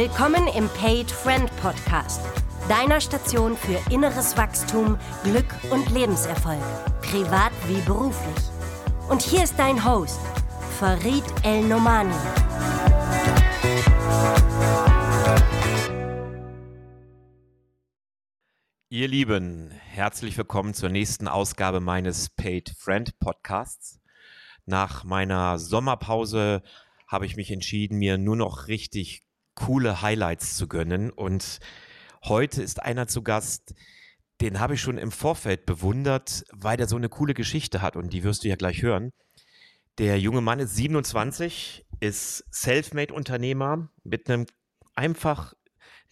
Willkommen im Paid Friend Podcast, deiner Station für inneres Wachstum, Glück und Lebenserfolg, privat wie beruflich. Und hier ist dein Host, Farid El Nomani. Ihr Lieben, herzlich willkommen zur nächsten Ausgabe meines Paid Friend Podcasts. Nach meiner Sommerpause habe ich mich entschieden, mir nur noch richtig coole Highlights zu gönnen. Und heute ist einer zu Gast, den habe ich schon im Vorfeld bewundert, weil der so eine coole Geschichte hat und die wirst du ja gleich hören. Der junge Mann ist 27, ist Selfmade-Unternehmer mit einem einfach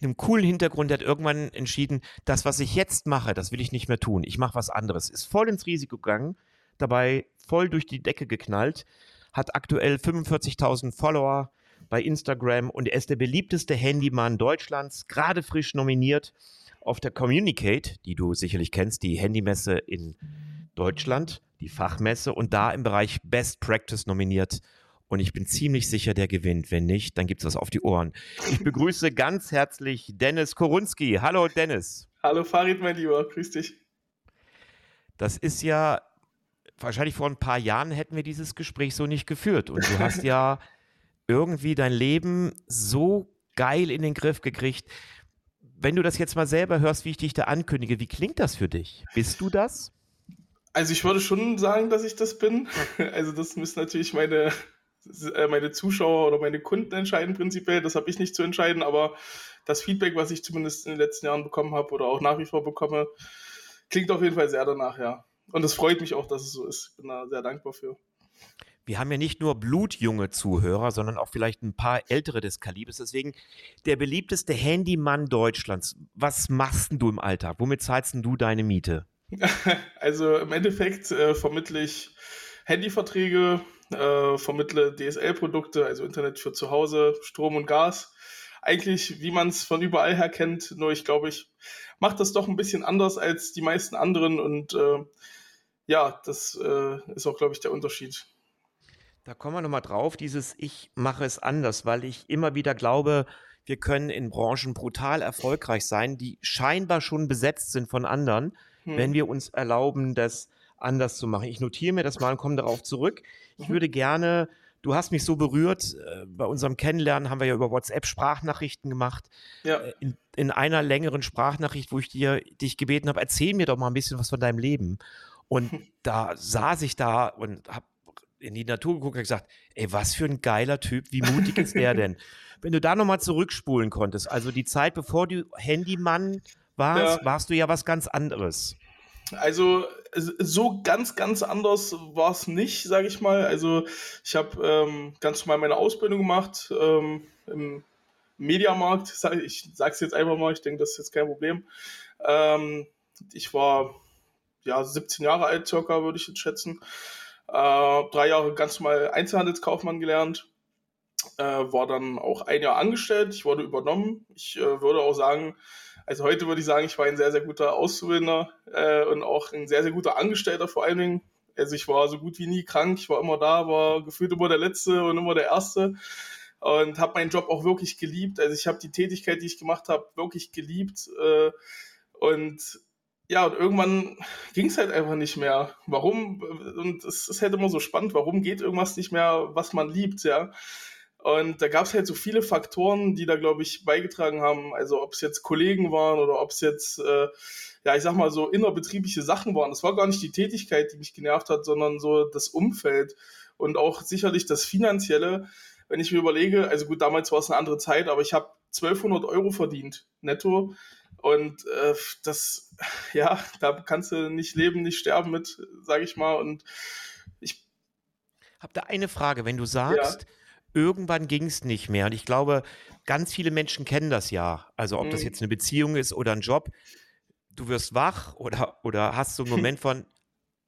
einem coolen Hintergrund. Der hat irgendwann entschieden, das, was ich jetzt mache, das will ich nicht mehr tun. Ich mache was anderes. Ist voll ins Risiko gegangen, dabei voll durch die Decke geknallt, hat aktuell 45.000 Follower, bei Instagram und er ist der beliebteste Handyman Deutschlands, gerade frisch nominiert auf der Communicate, die du sicherlich kennst, die Handymesse in Deutschland, die Fachmesse und da im Bereich Best Practice nominiert. Und ich bin ziemlich sicher, der gewinnt. Wenn nicht, dann gibt es was auf die Ohren. Ich begrüße ganz herzlich Dennis Korunski. Hallo Dennis. Hallo Farid, mein Lieber. Grüß dich. Das ist ja, wahrscheinlich vor ein paar Jahren hätten wir dieses Gespräch so nicht geführt. Und du hast ja irgendwie dein Leben so geil in den Griff gekriegt. Wenn du das jetzt mal selber hörst, wie ich dich da ankündige, wie klingt das für dich? Bist du das? Also ich würde schon sagen, dass ich das bin. Also das müssen natürlich meine, äh, meine Zuschauer oder meine Kunden entscheiden prinzipiell. Das habe ich nicht zu entscheiden, aber das Feedback, was ich zumindest in den letzten Jahren bekommen habe oder auch nach wie vor bekomme, klingt auf jeden Fall sehr danach, ja. Und es freut mich auch, dass es so ist. Bin da sehr dankbar für wir haben ja nicht nur blutjunge Zuhörer, sondern auch vielleicht ein paar ältere des Kalibers. Deswegen der beliebteste Handymann Deutschlands. Was machst du im Alltag? Womit zahlst du deine Miete? Also im Endeffekt äh, vermittle ich Handyverträge, äh, vermittle DSL-Produkte, also Internet für zu Hause, Strom und Gas. Eigentlich, wie man es von überall her kennt, nur ich glaube, ich mache das doch ein bisschen anders als die meisten anderen und äh, ja, das äh, ist auch, glaube ich, der Unterschied. Da kommen wir nochmal drauf, dieses Ich mache es anders, weil ich immer wieder glaube, wir können in Branchen brutal erfolgreich sein, die scheinbar schon besetzt sind von anderen, hm. wenn wir uns erlauben, das anders zu machen. Ich notiere mir das mal und komme darauf zurück. Ich mhm. würde gerne, du hast mich so berührt, äh, bei unserem Kennenlernen haben wir ja über WhatsApp Sprachnachrichten gemacht. Ja. Äh, in, in, einer längeren Sprachnachricht, wo ich dir, dich gebeten habe, erzähl mir doch mal ein bisschen was von deinem Leben. Und da saß ich da und habe in die Natur geguckt und gesagt, ey, was für ein geiler Typ, wie mutig ist der denn? Wenn du da nochmal zurückspulen konntest, also die Zeit, bevor du Handymann warst, ja. warst du ja was ganz anderes. Also so ganz, ganz anders war es nicht, sage ich mal. Also ich habe ähm, ganz normal meine Ausbildung gemacht ähm, im Mediamarkt. Ich sage es jetzt einfach mal, ich denke, das ist jetzt kein Problem. Ähm, ich war ja 17 Jahre alt circa, würde ich jetzt schätzen. Äh, drei Jahre ganz normal Einzelhandelskaufmann gelernt. Äh, war dann auch ein Jahr angestellt. Ich wurde übernommen. Ich äh, würde auch sagen, also heute würde ich sagen, ich war ein sehr, sehr guter Auszubildender äh, und auch ein sehr, sehr guter Angestellter vor allen Dingen. Also ich war so gut wie nie krank. Ich war immer da, war gefühlt immer der Letzte und immer der Erste und habe meinen Job auch wirklich geliebt. Also ich habe die Tätigkeit, die ich gemacht habe, wirklich geliebt. Äh, und ja, und irgendwann ging es halt einfach nicht mehr. Warum? Und es ist halt immer so spannend, warum geht irgendwas nicht mehr, was man liebt, ja. Und da gab es halt so viele Faktoren, die da, glaube ich, beigetragen haben. Also ob es jetzt Kollegen waren oder ob es jetzt, äh, ja, ich sag mal so innerbetriebliche Sachen waren. Das war gar nicht die Tätigkeit, die mich genervt hat, sondern so das Umfeld und auch sicherlich das Finanzielle. Wenn ich mir überlege, also gut, damals war es eine andere Zeit, aber ich habe 1200 Euro verdient, netto. Und äh, das, ja, da kannst du nicht leben, nicht sterben mit, sage ich mal. Und ich habe da eine Frage, wenn du sagst, ja. irgendwann ging es nicht mehr. Und ich glaube, ganz viele Menschen kennen das ja. Also ob mhm. das jetzt eine Beziehung ist oder ein Job. Du wirst wach oder, oder hast so einen Moment von,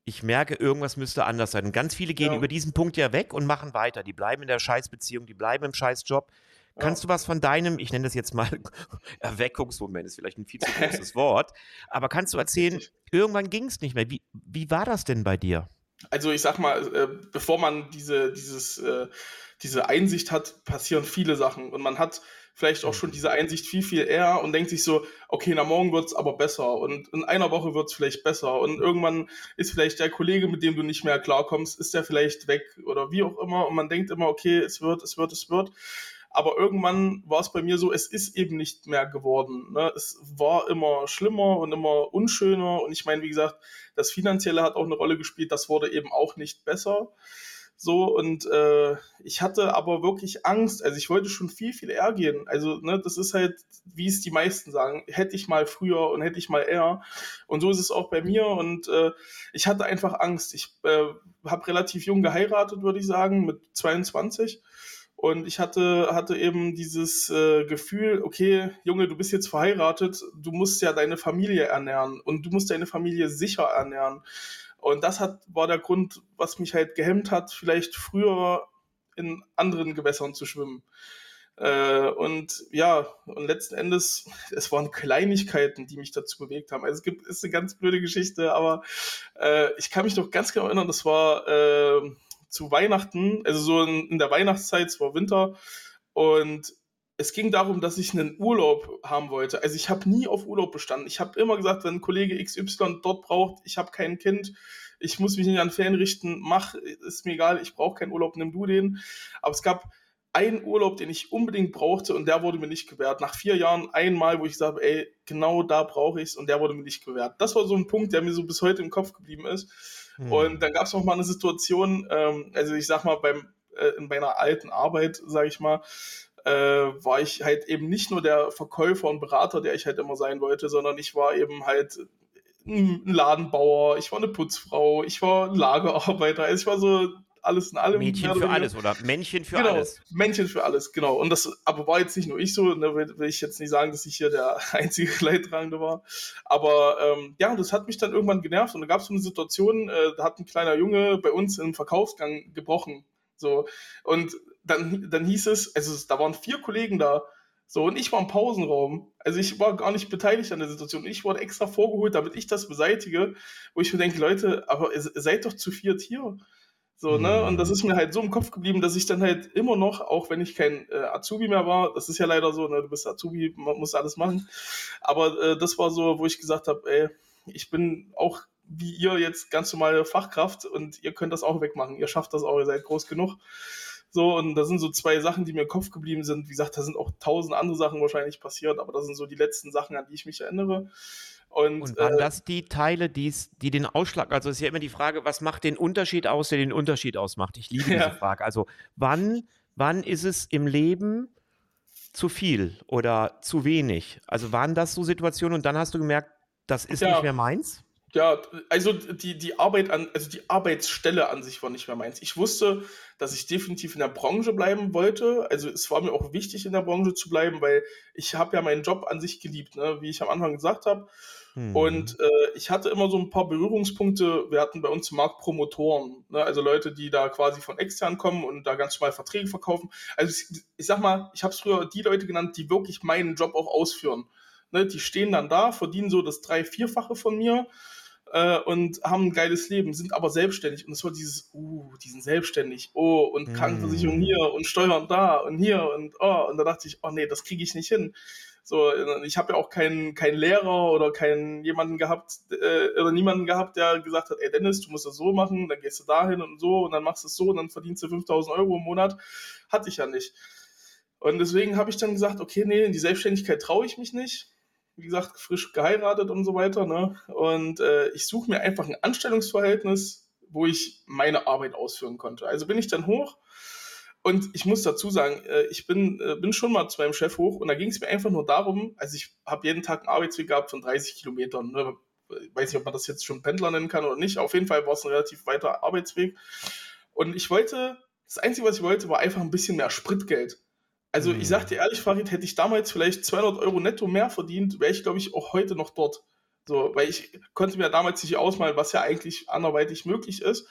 ich merke, irgendwas müsste anders sein. Und ganz viele gehen ja. über diesen Punkt ja weg und machen weiter. Die bleiben in der Scheißbeziehung, die bleiben im Scheißjob. Kannst du was von deinem, ich nenne das jetzt mal Erweckungsmoment, ist vielleicht ein viel zu großes Wort, aber kannst du erzählen, irgendwann ging es nicht mehr. Wie, wie war das denn bei dir? Also ich sag mal, äh, bevor man diese, dieses, äh, diese Einsicht hat, passieren viele Sachen und man hat vielleicht auch schon diese Einsicht viel, viel eher und denkt sich so, okay, na morgen wird's aber besser und in einer Woche wird's vielleicht besser und irgendwann ist vielleicht der Kollege, mit dem du nicht mehr klarkommst, ist der vielleicht weg oder wie auch immer und man denkt immer, okay, es wird, es wird, es wird. Aber irgendwann war es bei mir so, es ist eben nicht mehr geworden. Ne? Es war immer schlimmer und immer unschöner. Und ich meine, wie gesagt, das Finanzielle hat auch eine Rolle gespielt. Das wurde eben auch nicht besser. So, und äh, ich hatte aber wirklich Angst. Also ich wollte schon viel, viel eher gehen. Also, ne, das ist halt, wie es die meisten sagen, hätte ich mal früher und hätte ich mal eher. Und so ist es auch bei mir. Und äh, ich hatte einfach Angst. Ich äh, habe relativ jung geheiratet, würde ich sagen, mit 22. Und ich hatte, hatte eben dieses äh, Gefühl, okay, Junge, du bist jetzt verheiratet, du musst ja deine Familie ernähren und du musst deine Familie sicher ernähren. Und das hat, war der Grund, was mich halt gehemmt hat, vielleicht früher in anderen Gewässern zu schwimmen. Äh, und ja, und letzten Endes, es waren Kleinigkeiten, die mich dazu bewegt haben. Also es gibt, ist eine ganz blöde Geschichte, aber äh, ich kann mich noch ganz genau erinnern, das war äh, zu Weihnachten, also so in, in der Weihnachtszeit, es war Winter, und es ging darum, dass ich einen Urlaub haben wollte. Also ich habe nie auf Urlaub bestanden. Ich habe immer gesagt, wenn ein Kollege XY dort braucht, ich habe kein Kind, ich muss mich nicht an Ferien richten, mach, ist mir egal, ich brauche keinen Urlaub, nimm du den. Aber es gab einen Urlaub, den ich unbedingt brauchte und der wurde mir nicht gewährt. Nach vier Jahren einmal, wo ich sage, ey, genau da brauche ich es und der wurde mir nicht gewährt. Das war so ein Punkt, der mir so bis heute im Kopf geblieben ist. Und dann gab es noch mal eine Situation, ähm, also ich sag mal, beim, äh, in meiner alten Arbeit, sage ich mal, äh, war ich halt eben nicht nur der Verkäufer und Berater, der ich halt immer sein wollte, sondern ich war eben halt ein Ladenbauer, ich war eine Putzfrau, ich war ein Lagerarbeiter, also ich war so alles in allem. Mädchen für alles oder Männchen für genau, alles. Männchen für alles, genau. Und das aber war jetzt nicht nur ich so, ne, will, will, ich jetzt nicht sagen, dass ich hier der einzige Leidtragende war. Aber ähm, ja, das hat mich dann irgendwann genervt und da gab es so eine Situation, äh, da hat ein kleiner Junge bei uns im Verkaufsgang gebrochen. So, und dann, dann hieß es, also da waren vier Kollegen da, so, und ich war im Pausenraum. Also ich war gar nicht beteiligt an der Situation. Ich wurde extra vorgeholt, damit ich das beseitige, wo ich mir denke, Leute, aber seid doch zu viert hier. So, mhm. ne? Und das ist mir halt so im Kopf geblieben, dass ich dann halt immer noch, auch wenn ich kein äh, Azubi mehr war, das ist ja leider so, ne, du bist Azubi, man muss alles machen. Aber äh, das war so, wo ich gesagt habe, ey, ich bin auch wie ihr jetzt ganz normale Fachkraft und ihr könnt das auch wegmachen. Ihr schafft das auch, ihr seid groß genug. So, und da sind so zwei Sachen, die mir im Kopf geblieben sind. Wie gesagt, da sind auch tausend andere Sachen wahrscheinlich passiert, aber das sind so die letzten Sachen, an die ich mich erinnere. Und, und waren äh, das die Teile, die's, die den Ausschlag, also ist ja immer die Frage, was macht den Unterschied aus, der den Unterschied ausmacht? Ich liebe ja. diese Frage. Also wann, wann ist es im Leben zu viel oder zu wenig? Also waren das so Situationen und dann hast du gemerkt, das ist ja. nicht mehr meins? Ja, also die, die Arbeit an, also die Arbeitsstelle an sich war nicht mehr meins. Ich wusste, dass ich definitiv in der Branche bleiben wollte. Also es war mir auch wichtig, in der Branche zu bleiben, weil ich habe ja meinen Job an sich geliebt, ne? wie ich am Anfang gesagt habe. Hm. Und äh, ich hatte immer so ein paar Berührungspunkte. Wir hatten bei uns im Markt Promotoren, ne? also Leute, die da quasi von extern kommen und da ganz normal Verträge verkaufen. Also ich, ich sag mal, ich habe es früher die Leute genannt, die wirklich meinen Job auch ausführen. Ne? Die stehen dann da, verdienen so das drei-, vierfache von mir äh, und haben ein geiles Leben, sind aber selbstständig. Und es war dieses, uh, die sind selbstständig, oh, und mm. Krankenversicherung hier und Steuern da und hier und oh, und da dachte ich, oh nee, das kriege ich nicht hin. So, ich habe ja auch keinen keinen Lehrer oder keinen jemanden gehabt äh, oder niemanden gehabt, der gesagt hat, ey Dennis, du musst das so machen, dann gehst du dahin und so und dann machst du es so und dann verdienst du 5000 Euro im Monat. Hatte ich ja nicht. Und deswegen habe ich dann gesagt, okay, nee, in die Selbstständigkeit traue ich mich nicht wie gesagt, frisch geheiratet und so weiter. Ne? Und äh, ich suche mir einfach ein Anstellungsverhältnis, wo ich meine Arbeit ausführen konnte. Also bin ich dann hoch und ich muss dazu sagen, äh, ich bin, äh, bin schon mal zu meinem Chef hoch und da ging es mir einfach nur darum, also ich habe jeden Tag einen Arbeitsweg gehabt von 30 Kilometern. Ne? Ich weiß nicht, ob man das jetzt schon Pendler nennen kann oder nicht. Auf jeden Fall war es ein relativ weiter Arbeitsweg. Und ich wollte, das Einzige, was ich wollte, war einfach ein bisschen mehr Spritgeld. Also ich sag dir ehrlich, Farid, hätte ich damals vielleicht 200 Euro netto mehr verdient, wäre ich, glaube ich, auch heute noch dort. So, weil ich konnte mir damals nicht ausmalen, was ja eigentlich anderweitig möglich ist.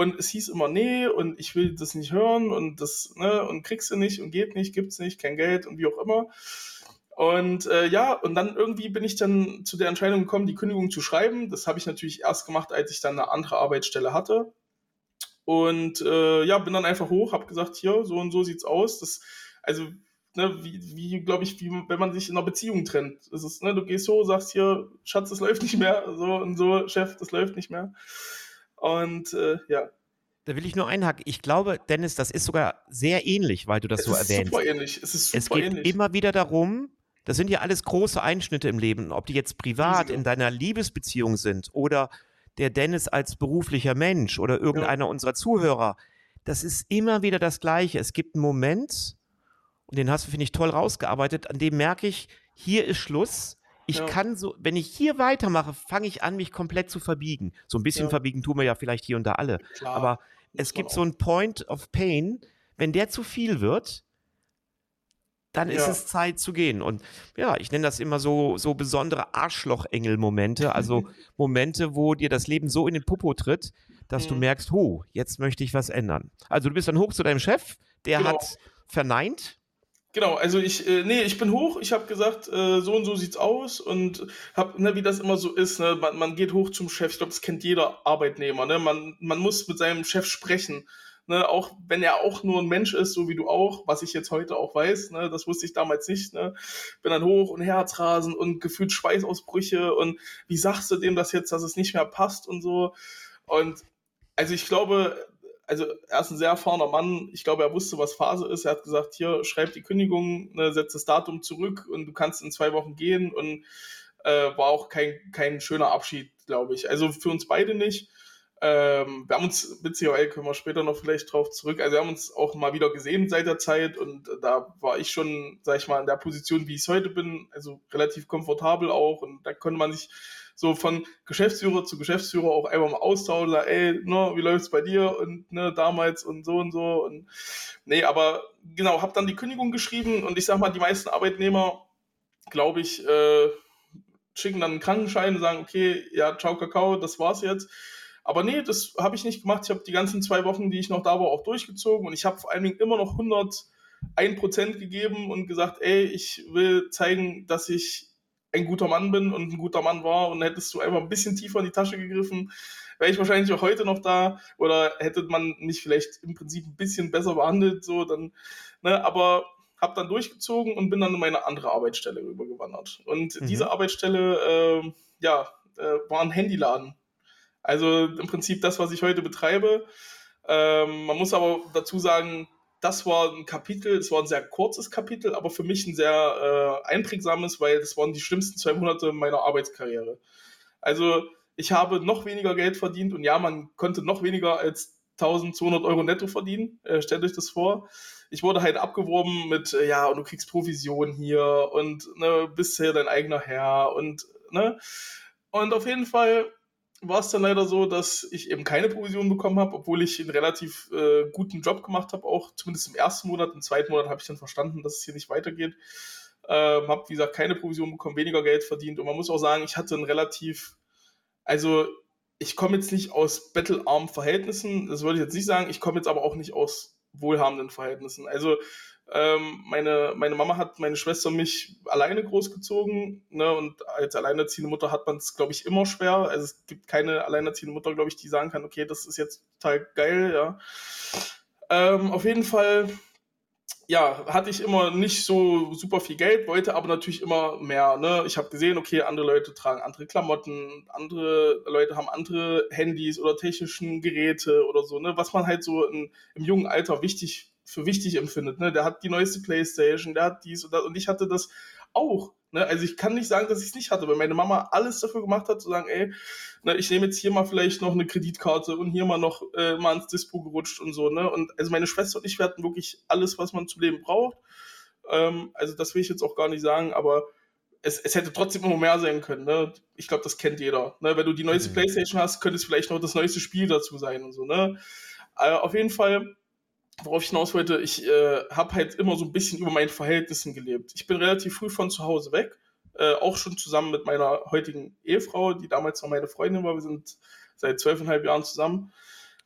Und es hieß immer, nee, und ich will das nicht hören und das, ne, und kriegst du nicht und geht nicht, gibt's nicht, kein Geld und wie auch immer. Und äh, ja, und dann irgendwie bin ich dann zu der Entscheidung gekommen, die Kündigung zu schreiben. Das habe ich natürlich erst gemacht, als ich dann eine andere Arbeitsstelle hatte. Und äh, ja, bin dann einfach hoch, habe gesagt, hier, so und so sieht's aus. Das also ne, wie, wie glaube ich, wie wenn man sich in einer Beziehung trennt. Es ist, ne, du gehst so, sagst hier, Schatz, das läuft nicht mehr, so und so, Chef, das läuft nicht mehr. Und äh, ja. Da will ich nur einhaken. Ich glaube, Dennis, das ist sogar sehr ähnlich, weil du das es so ist erwähnst. Super ähnlich. Es ist super es geht ähnlich. immer wieder darum, das sind ja alles große Einschnitte im Leben, ob die jetzt privat Riesige. in deiner Liebesbeziehung sind oder der Dennis als beruflicher Mensch oder irgendeiner unserer Zuhörer. Das ist immer wieder das Gleiche. Es gibt einen Moment, und den hast du, finde ich, toll rausgearbeitet, an dem merke ich, hier ist Schluss. Ich Ja. kann so, wenn ich hier weitermache, fange ich an, mich komplett zu verbiegen. So ein bisschen Ja. verbiegen tun wir ja vielleicht hier und da alle. Klar, Aber es gibt auch. so einen Point of Pain, wenn der zu viel wird, dann ist Ja. es Zeit zu gehen. Und ja, ich nenne das immer so, so besondere Arschlochengel-Momente, also Momente, wo dir das Leben so in den Popo tritt, dass du Mhm. merkst, ho, jetzt möchte ich was ändern. Also du bist dann hoch zu deinem Chef, der Genau. hat verneint. Genau, also ich, äh, nee, ich bin hoch, ich habe gesagt, äh, so und so sieht's aus und hab, ne, wie das immer so ist, ne, man, man geht hoch zum Chef, ich glaube, das kennt jeder Arbeitnehmer, ne, man, man muss mit seinem Chef sprechen, ne, auch wenn er auch nur ein Mensch ist, so wie du auch, was ich jetzt heute auch weiß, ne, das wusste ich damals nicht, ne, bin dann hoch und Herzrasen und gefühlt Schweißausbrüche und wie sagst du dem das jetzt, dass es nicht mehr passt und so? Und also ich glaube, also er ist ein sehr erfahrener Mann. Ich glaube, er wusste, was Phase ist. Er hat gesagt, hier, schreib die Kündigung, ne, setz das Datum zurück und du kannst in zwei Wochen gehen. Und äh, war auch kein, kein schöner Abschied, glaube ich. Also für uns beide nicht. Ähm, wir haben uns, witzigerweise können wir später noch vielleicht drauf zurück, also wir haben uns auch mal wieder gesehen seit der Zeit und da war ich schon, sag ich mal, in der Position, wie ich es heute bin, also relativ komfortabel auch und da konnte man sich so von Geschäftsführer zu Geschäftsführer auch einfach mal austauschen, ey, ne, wie läuft's bei dir und ne, damals und so und so und nee, aber genau, habe dann die Kündigung geschrieben und ich sag mal, die meisten Arbeitnehmer, glaube ich, äh, schicken dann einen Krankenschein und sagen, okay, ja, ciao Kakao, das war's jetzt. Aber nee, das habe ich nicht gemacht. Ich habe die ganzen zwei Wochen, die ich noch da war, auch durchgezogen und ich habe vor allen Dingen immer noch 101% gegeben und gesagt, ey, ich will zeigen, dass ich ein guter Mann bin und ein guter Mann war und hättest du einfach ein bisschen tiefer in die Tasche gegriffen, wäre ich wahrscheinlich auch heute noch da oder hätte man mich vielleicht im Prinzip ein bisschen besser behandelt, so dann, ne, aber habe dann durchgezogen und bin dann in meine andere Arbeitsstelle rübergewandert. Und Mhm. diese Arbeitsstelle, äh, ja, äh, war ein Handyladen. Also im Prinzip das, was ich heute betreibe. Ähm, man muss aber dazu sagen, das war ein Kapitel, es war ein sehr kurzes Kapitel, aber für mich ein sehr äh, einprägsames, weil das waren die schlimmsten zwei Monate meiner Arbeitskarriere. Also ich habe noch weniger Geld verdient und ja, man konnte noch weniger als 1200 Euro netto verdienen. Äh, stellt euch das vor. Ich wurde halt abgeworben mit, äh, ja, und du kriegst Provision hier und ne, bist hier dein eigener Herr und ne. Und auf jeden Fall war es dann leider so, dass ich eben keine Provision bekommen habe, obwohl ich einen relativ äh, guten Job gemacht habe, auch zumindest im ersten Monat. Im zweiten Monat habe ich dann verstanden, dass es hier nicht weitergeht. Ähm, habe, wie gesagt, keine Provision bekommen, weniger Geld verdient. Und man muss auch sagen, ich hatte ein relativ, also ich komme jetzt nicht aus bettelarmen Verhältnissen, das würde ich jetzt nicht sagen. Ich komme jetzt aber auch nicht aus wohlhabenden Verhältnissen. Also ähm, meine, meine Mama hat meine Schwester und mich alleine großgezogen. Ne? Und als alleinerziehende Mutter hat man es, glaube ich, immer schwer. Also es gibt keine alleinerziehende Mutter, glaube ich, die sagen kann, okay, das ist jetzt total geil, ja. Ähm, auf jeden Fall, ja, hatte ich immer nicht so super viel Geld, wollte aber natürlich immer mehr. Ne? Ich habe gesehen, okay, andere Leute tragen andere Klamotten, andere Leute haben andere Handys oder technischen Geräte oder so, ne? was man halt so in, im jungen Alter wichtig für wichtig empfindet. Ne? Der hat die neueste Playstation, der hat dies und das und ich hatte das auch. Ne? Also ich kann nicht sagen, dass ich es nicht hatte, weil meine Mama alles dafür gemacht hat, zu sagen, ey, ne, ich nehme jetzt hier mal vielleicht noch eine Kreditkarte und hier mal noch äh, mal ins Dispo gerutscht und so. Ne? Und also meine Schwester und ich, wir hatten wirklich alles, was man zum Leben braucht. Ähm, also das will ich jetzt auch gar nicht sagen, aber es, es hätte trotzdem immer mehr sein können. Ne? Ich glaube, das kennt jeder. Ne? Wenn du die neueste Mhm. Playstation hast, könnte es vielleicht noch das neueste Spiel dazu sein und so. Ne? Äh, auf jeden Fall worauf ich hinaus wollte, ich äh, habe halt immer so ein bisschen über meinen Verhältnissen gelebt. Ich bin relativ früh von zu Hause weg, äh, auch schon zusammen mit meiner heutigen Ehefrau, die damals noch meine Freundin war. Wir sind seit zwölfeinhalb Jahren zusammen.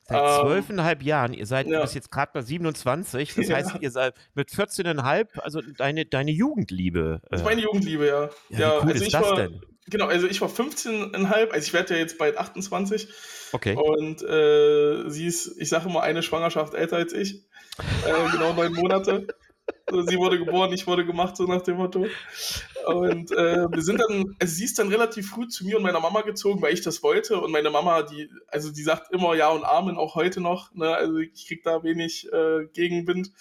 Seit Ähm, zwölfeinhalb Jahren, ihr seid, ja. du bist jetzt gerade mal 27, das Ja. heißt, ihr seid mit 14,5, also deine, deine Jugendliebe. Das ist äh, meine Jugendliebe, ja. Ja, wie cool also ist ich das war, denn? Genau, also ich war 15,5, also ich werde ja jetzt bald 28 okay. und äh, sie ist, ich sage immer, eine Schwangerschaft älter als ich. Äh, genau neun Monate. So, sie wurde geboren, ich wurde gemacht, so nach dem Motto. Und äh, wir sind dann, also sie ist dann relativ früh zu mir und meiner Mama gezogen, weil ich das wollte. Und meine Mama, die, also die sagt immer Ja und Amen, auch heute noch. Ne? Also ich krieg da wenig äh, Gegenwind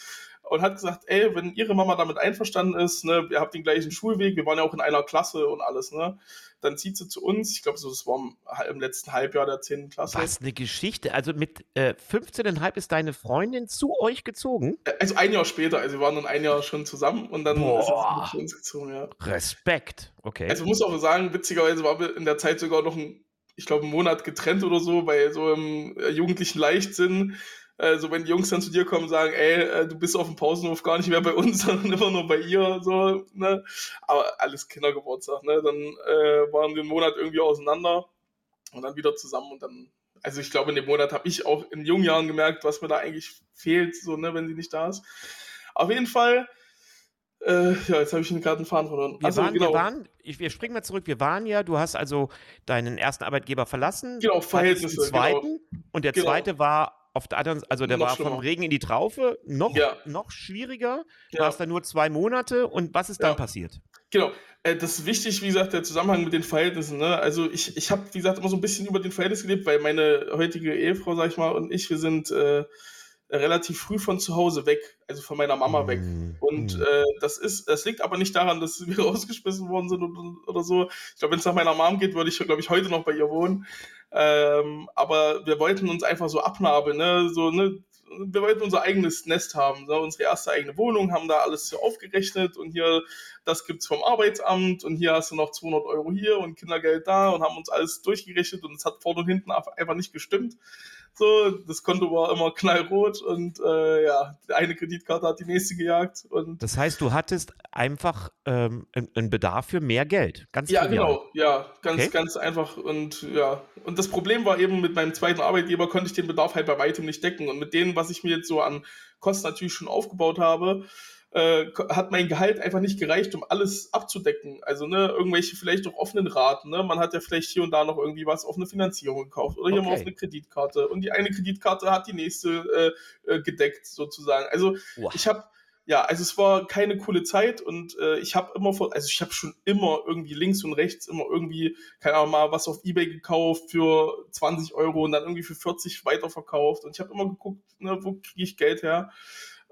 und hat gesagt, ey, wenn ihre Mama damit einverstanden ist, ne, ihr habt den gleichen Schulweg, wir waren ja auch in einer Klasse und alles, ne, dann zieht sie zu uns. Ich glaube, so, das war im, im, letzten Halbjahr der 10. Klasse. Was eine Geschichte. Also mit äh, 15,5 ist deine Freundin zu euch gezogen? Äh, also ein Jahr später. Also wir waren dann ein Jahr schon zusammen und dann Boah. ist sie zu uns gezogen, ja. Respekt. Okay. Also muss auch sagen, witzigerweise waren wir in der Zeit sogar noch ein, ich glaube, einen Monat getrennt oder so, bei so einem äh, jugendlichen Leichtsinn äh, so wenn die Jungs dann zu dir kommen und sagen, ey, äh, du bist auf dem Pausenhof gar nicht mehr bei uns, sondern immer nur bei ihr, so, ne? Aber alles Kindergeburtstag, ne? Dann äh, waren wir einen Monat irgendwie auseinander und dann wieder zusammen und dann, also ich glaube, in dem Monat habe ich auch in jungen Jahren gemerkt, was mir da eigentlich fehlt, so, ne, wenn sie nicht da ist. Auf jeden Fall, äh, ja, jetzt habe ich einen Faden verloren. Wir, also, waren, genau. wir waren, ich, wir springen mal zurück, wir waren ja, du hast also deinen ersten Arbeitgeber verlassen. Genau, Verhältnisse. Den zweiten, genau. Und der genau. zweite war auf der anderen, also der noch war schlimmer. vom Regen in die Traufe, noch, ja. noch schwieriger. Ja. warst da nur zwei Monate und was ist dann ja. passiert? Genau, äh, das ist wichtig, wie gesagt, der Zusammenhang mit den Verhältnissen. Ne? Also ich, ich habe, wie gesagt, immer so ein bisschen über den Verhältnis gelebt, weil meine heutige Ehefrau, sag ich mal, und ich, wir sind äh, relativ früh von zu Hause weg, also von meiner Mama weg. Mm, und mm. äh, das ist, das liegt aber nicht daran, dass wir rausgeschmissen worden sind oder, oder so. Ich glaube, wenn es nach meiner Mom geht, würde ich, glaube ich, heute noch bei ihr wohnen. Ähm, aber wir wollten uns einfach so abnabeln, ne? So, ne? Wir wollten unser eigenes Nest haben, ne? unsere erste eigene Wohnung, haben da alles so aufgerechnet und hier, das gibt's vom Arbeitsamt und hier hast du noch 200 Euro hier und Kindergeld da und haben uns alles durchgerechnet und es hat vorne und hinten einfach nicht gestimmt. So, das Konto war immer knallrot und äh, ja, eine Kreditkarte hat die nächste gejagt. Und das heißt, du hattest einfach ähm, einen Bedarf für mehr Geld. Ganz Ja, trivial. genau, ja, ganz, okay. ganz einfach. Und ja, und das Problem war eben, mit meinem zweiten Arbeitgeber konnte ich den Bedarf halt bei weitem nicht decken. Und mit denen, was ich mir jetzt so an Kosten natürlich schon aufgebaut habe, äh, hat mein Gehalt einfach nicht gereicht, um alles abzudecken. Also, ne, irgendwelche vielleicht auch offenen Raten, ne? Man hat ja vielleicht hier und da noch irgendwie was auf eine Finanzierung gekauft oder hier okay. mal auf eine Kreditkarte. Und die eine Kreditkarte hat die nächste äh, äh, gedeckt, sozusagen. Also, wow. ich habe ja, also es war keine coole Zeit und äh, ich habe immer vor, also ich habe schon immer irgendwie links und rechts immer irgendwie, keine Ahnung mal, was auf Ebay gekauft für 20 Euro und dann irgendwie für 40 weiterverkauft und ich habe immer geguckt, ne, wo kriege ich Geld her.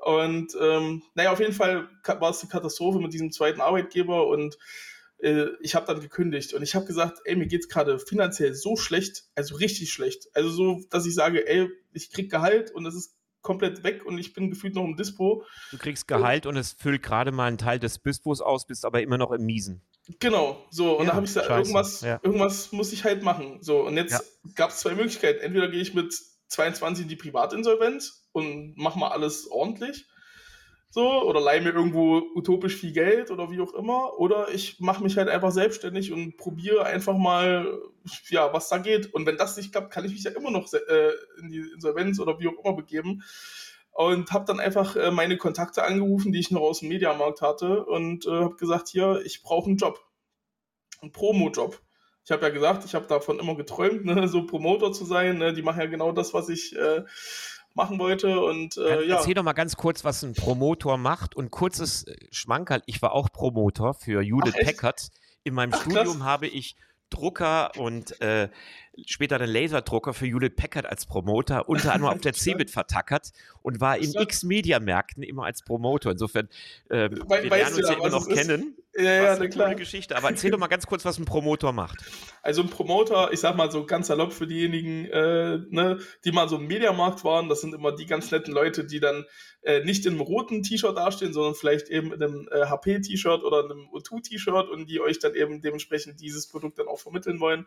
Und ähm, naja, auf jeden Fall war es die Katastrophe mit diesem zweiten Arbeitgeber und äh, ich habe dann gekündigt und ich habe gesagt, ey, mir geht's gerade finanziell so schlecht, also richtig schlecht. Also so, dass ich sage, ey, ich krieg Gehalt und es ist komplett weg und ich bin gefühlt noch im Dispo. Du kriegst Gehalt und, und es füllt gerade mal einen Teil des Dispos aus, bist aber immer noch im Miesen. Genau, so, und ja, da habe ich gesagt, irgendwas, ja. irgendwas muss ich halt machen. So, und jetzt ja. gab es zwei Möglichkeiten. Entweder gehe ich mit 22 in die Privatinsolvenz und mach mal alles ordentlich. So, oder leih mir irgendwo utopisch viel Geld oder wie auch immer. Oder ich mache mich halt einfach selbstständig und probiere einfach mal, ja, was da geht. Und wenn das nicht klappt, kann ich mich ja immer noch äh, in die Insolvenz oder wie auch immer begeben. Und habe dann einfach äh, meine Kontakte angerufen, die ich noch aus dem Mediamarkt hatte und äh, habe gesagt, hier, ich brauche einen Job. Einen Promo-Job. Ich habe ja gesagt, ich habe davon immer geträumt, ne, so Promoter zu sein. Ne? Die machen ja genau das, was ich äh, machen wollte. Und äh, ja. Erzähl doch mal ganz kurz, was ein Promotor macht und kurzes äh, Schmankerl. Ich war auch Promotor für Judith Ach, Packard. In meinem Ach, Studium krass. habe ich Drucker und äh, später einen Laserdrucker für Judith Packard als Promoter, unter anderem auf der Cebit vertackert und war in x Media-Märkten immer als Promoter. Insofern, äh, wir weißt lernen uns ja immer noch kennen. Ja, ja, eine klar. Geschichte. Aber erzähl doch mal ganz kurz, was ein Promoter macht. Also ein Promoter, ich sag mal so ganz salopp für diejenigen, äh, ne, die mal so im Mediamarkt waren, das sind immer die ganz netten Leute, die dann äh, nicht in einem roten T-Shirt dastehen, sondern vielleicht eben in einem äh, HP-T-Shirt oder einem O2-T-Shirt und die euch dann eben dementsprechend dieses Produkt dann auch vermitteln wollen.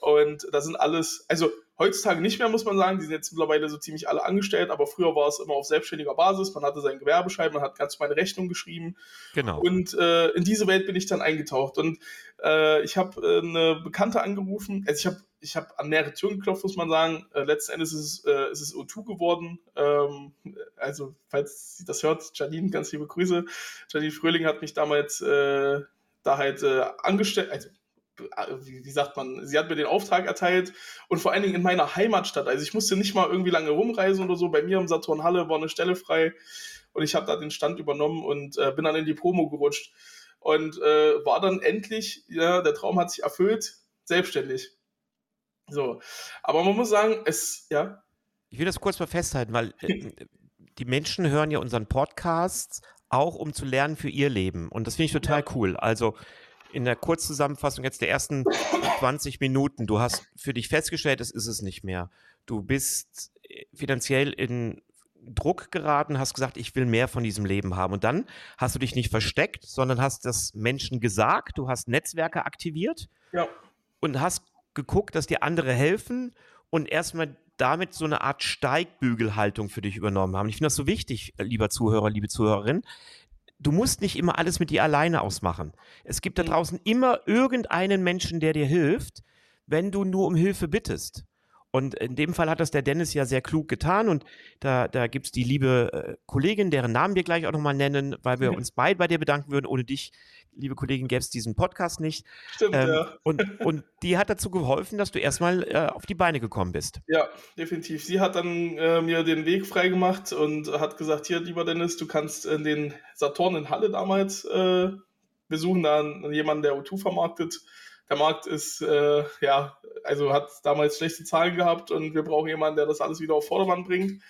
Und da sind alles, also heutzutage nicht mehr, muss man sagen, die sind jetzt mittlerweile so ziemlich alle angestellt, aber früher war es immer auf selbstständiger Basis. Man hatte seinen Gewerbeschein, man hat ganz meine Rechnung geschrieben. Genau. Und äh, in diese Welt bin ich dann eingetaucht. Und äh, ich habe äh, eine Bekannte angerufen, also ich habe ich hab an mehrere Türen geklopft, muss man sagen. Äh, letzten Endes ist es, äh, ist es O2 geworden. Ähm, also, falls sie das hört, Janine, ganz liebe Grüße. Janine Fröhling hat mich damals äh, da halt angestellt, also wie, sagt man, sie hat mir den Auftrag erteilt und vor allen Dingen in meiner Heimatstadt. Also ich musste nicht mal irgendwie lange rumreisen oder so. Bei mir im Saturn Halle war eine Stelle frei und ich habe da den Stand übernommen und äh, bin dann in die Promo gerutscht und äh, war dann endlich, ja, der Traum hat sich erfüllt, selbstständig. So, aber man muss sagen, es, ja. Ich will das kurz mal festhalten, weil äh, die Menschen hören ja unseren Podcast auch, um zu lernen für ihr Leben. Und das finde ich total ja. cool. Also in der Kurzzusammenfassung jetzt der ersten 20 Minuten, du hast für dich festgestellt, es ist es nicht mehr. Du bist äh, finanziell in Druck geraten, hast gesagt, ich will mehr von diesem Leben haben. Und dann hast du dich nicht versteckt, sondern hast das Menschen gesagt, du hast Netzwerke aktiviert ja. und hast geguckt, dass dir andere helfen und erstmal damit so eine Art Steigbügelhaltung für dich übernommen haben. Ich finde das so wichtig, äh, lieber Zuhörer, liebe Zuhörerin. Du musst nicht immer alles mit dir alleine ausmachen. Es gibt da mhm. draußen immer irgendeinen Menschen, der dir hilft, wenn du nur um Hilfe bittest. Und in dem Fall hat das der Dennis ja sehr klug getan. Und da, da gibt es die liebe äh, Kollegin, deren Namen wir gleich auch nochmal nennen, weil wir uns beide bei dir bedanken würden. Ohne dich, liebe Kollegin, gäbe es diesen Podcast nicht. Stimmt, ähm, ja. Und, und die hat dazu geholfen, dass du erstmal äh, auf die Beine gekommen bist. Ja, definitiv. Sie hat dann äh, mir den Weg freigemacht und hat gesagt: Hier, lieber Dennis, du kannst in den Saturn in Halle damals äh, besuchen, da jemanden, der O2 vermarktet der Markt ist, äh, ja, also hat damals schlechte Zahlen gehabt und wir brauchen jemanden, der das alles wieder auf Vordermann bringt.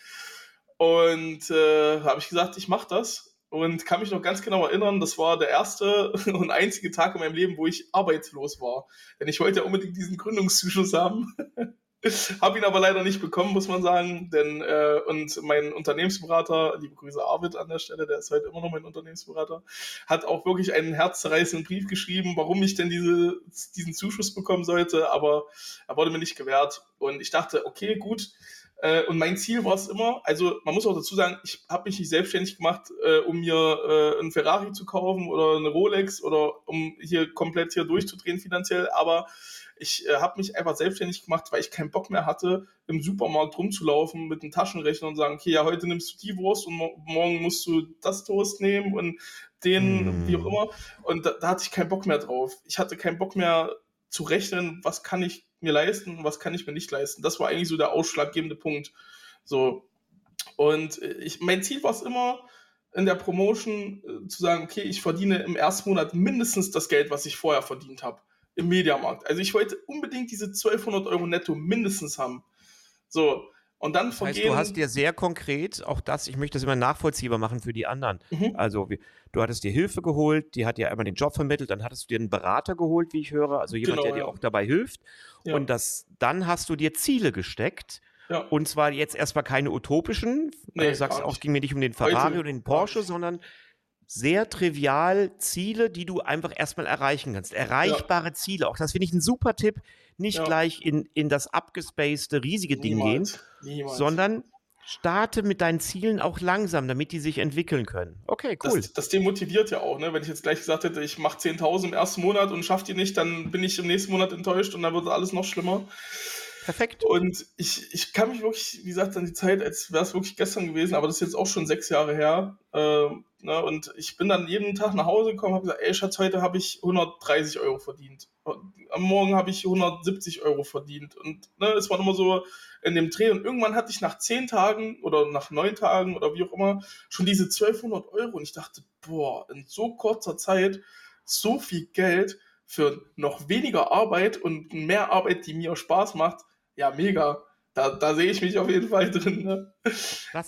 Und äh, habe ich gesagt, ich mache das und kann mich noch ganz genau erinnern, das war der erste und einzige Tag in meinem Leben, wo ich arbeitslos war. Denn ich wollte ja unbedingt diesen Gründungszuschuss haben. Habe ihn aber leider nicht bekommen, muss man sagen. Denn äh, und mein Unternehmensberater, liebe Grüße Arvid an der Stelle, der ist heute immer noch mein Unternehmensberater, hat auch wirklich einen herzzerreißenden Brief geschrieben, warum ich denn diese, diesen Zuschuss bekommen sollte. Aber er wurde mir nicht gewährt. Und ich dachte, okay, gut. Äh, und mein Ziel war es immer, also man muss auch dazu sagen, ich habe mich nicht selbstständig gemacht, äh, um mir äh, einen Ferrari zu kaufen oder eine Rolex oder um hier komplett hier durchzudrehen finanziell, aber ich äh, habe mich einfach selbstständig gemacht, weil ich keinen Bock mehr hatte, im Supermarkt rumzulaufen mit einem Taschenrechner und sagen, okay, ja, heute nimmst du die Wurst und mo morgen musst du das Toast nehmen und den, mm. wie auch immer. Und da, da hatte ich keinen Bock mehr drauf. Ich hatte keinen Bock mehr zu rechnen, was kann ich mir leisten und was kann ich mir nicht leisten. Das war eigentlich so der ausschlaggebende Punkt. So. Und äh, ich, mein Ziel war es immer, in der Promotion äh, zu sagen, okay, ich verdiene im ersten Monat mindestens das Geld, was ich vorher verdient habe im Mediamarkt. Also ich wollte unbedingt diese 1200 Euro netto mindestens haben. So, und dann das heißt, du hast dir sehr konkret, auch das, ich möchte das immer nachvollziehbar machen für die anderen. Mhm. Also du hattest dir Hilfe geholt, die hat dir einmal den Job vermittelt, dann hattest du dir einen Berater geholt, wie ich höre, also jemand, genau, der ja. dir auch dabei hilft. Ja. Und das, dann hast du dir Ziele gesteckt. Ja. Und zwar jetzt erstmal keine utopischen, nee, du sagst auch, es ging mir nicht um den Ferrari Heute, oder den Porsche, sondern sehr trivial Ziele, die du einfach erstmal erreichen kannst. Erreichbare ja. Ziele. Auch das finde ich ein super Tipp. Nicht ja. gleich in, in das abgespacede, riesige Ding gehen, Niemals. sondern starte mit deinen Zielen auch langsam, damit die sich entwickeln können. Okay, cool. Das, das demotiviert ja auch, ne? Wenn ich jetzt gleich gesagt hätte, ich mache 10.000 im ersten Monat und schaffe die nicht, dann bin ich im nächsten Monat enttäuscht und dann wird alles noch schlimmer. Perfekt. Und ich, ich kann mich wirklich, wie gesagt, an die Zeit, als wäre es wirklich gestern gewesen, aber das ist jetzt auch schon sechs Jahre her. Äh, ne, und ich bin dann jeden Tag nach Hause gekommen und habe gesagt, ey Schatz, heute habe ich 130 Euro verdient. Am Morgen habe ich 170 Euro verdient. Und ne, es war immer so in dem Dreh. Und irgendwann hatte ich nach zehn Tagen oder nach neun Tagen oder wie auch immer schon diese 1200 Euro. Und ich dachte, boah, in so kurzer Zeit so viel Geld für noch weniger Arbeit und mehr Arbeit, die mir Spaß macht, ja, mega. Da, da sehe ich mich auf jeden Fall drin. Ne?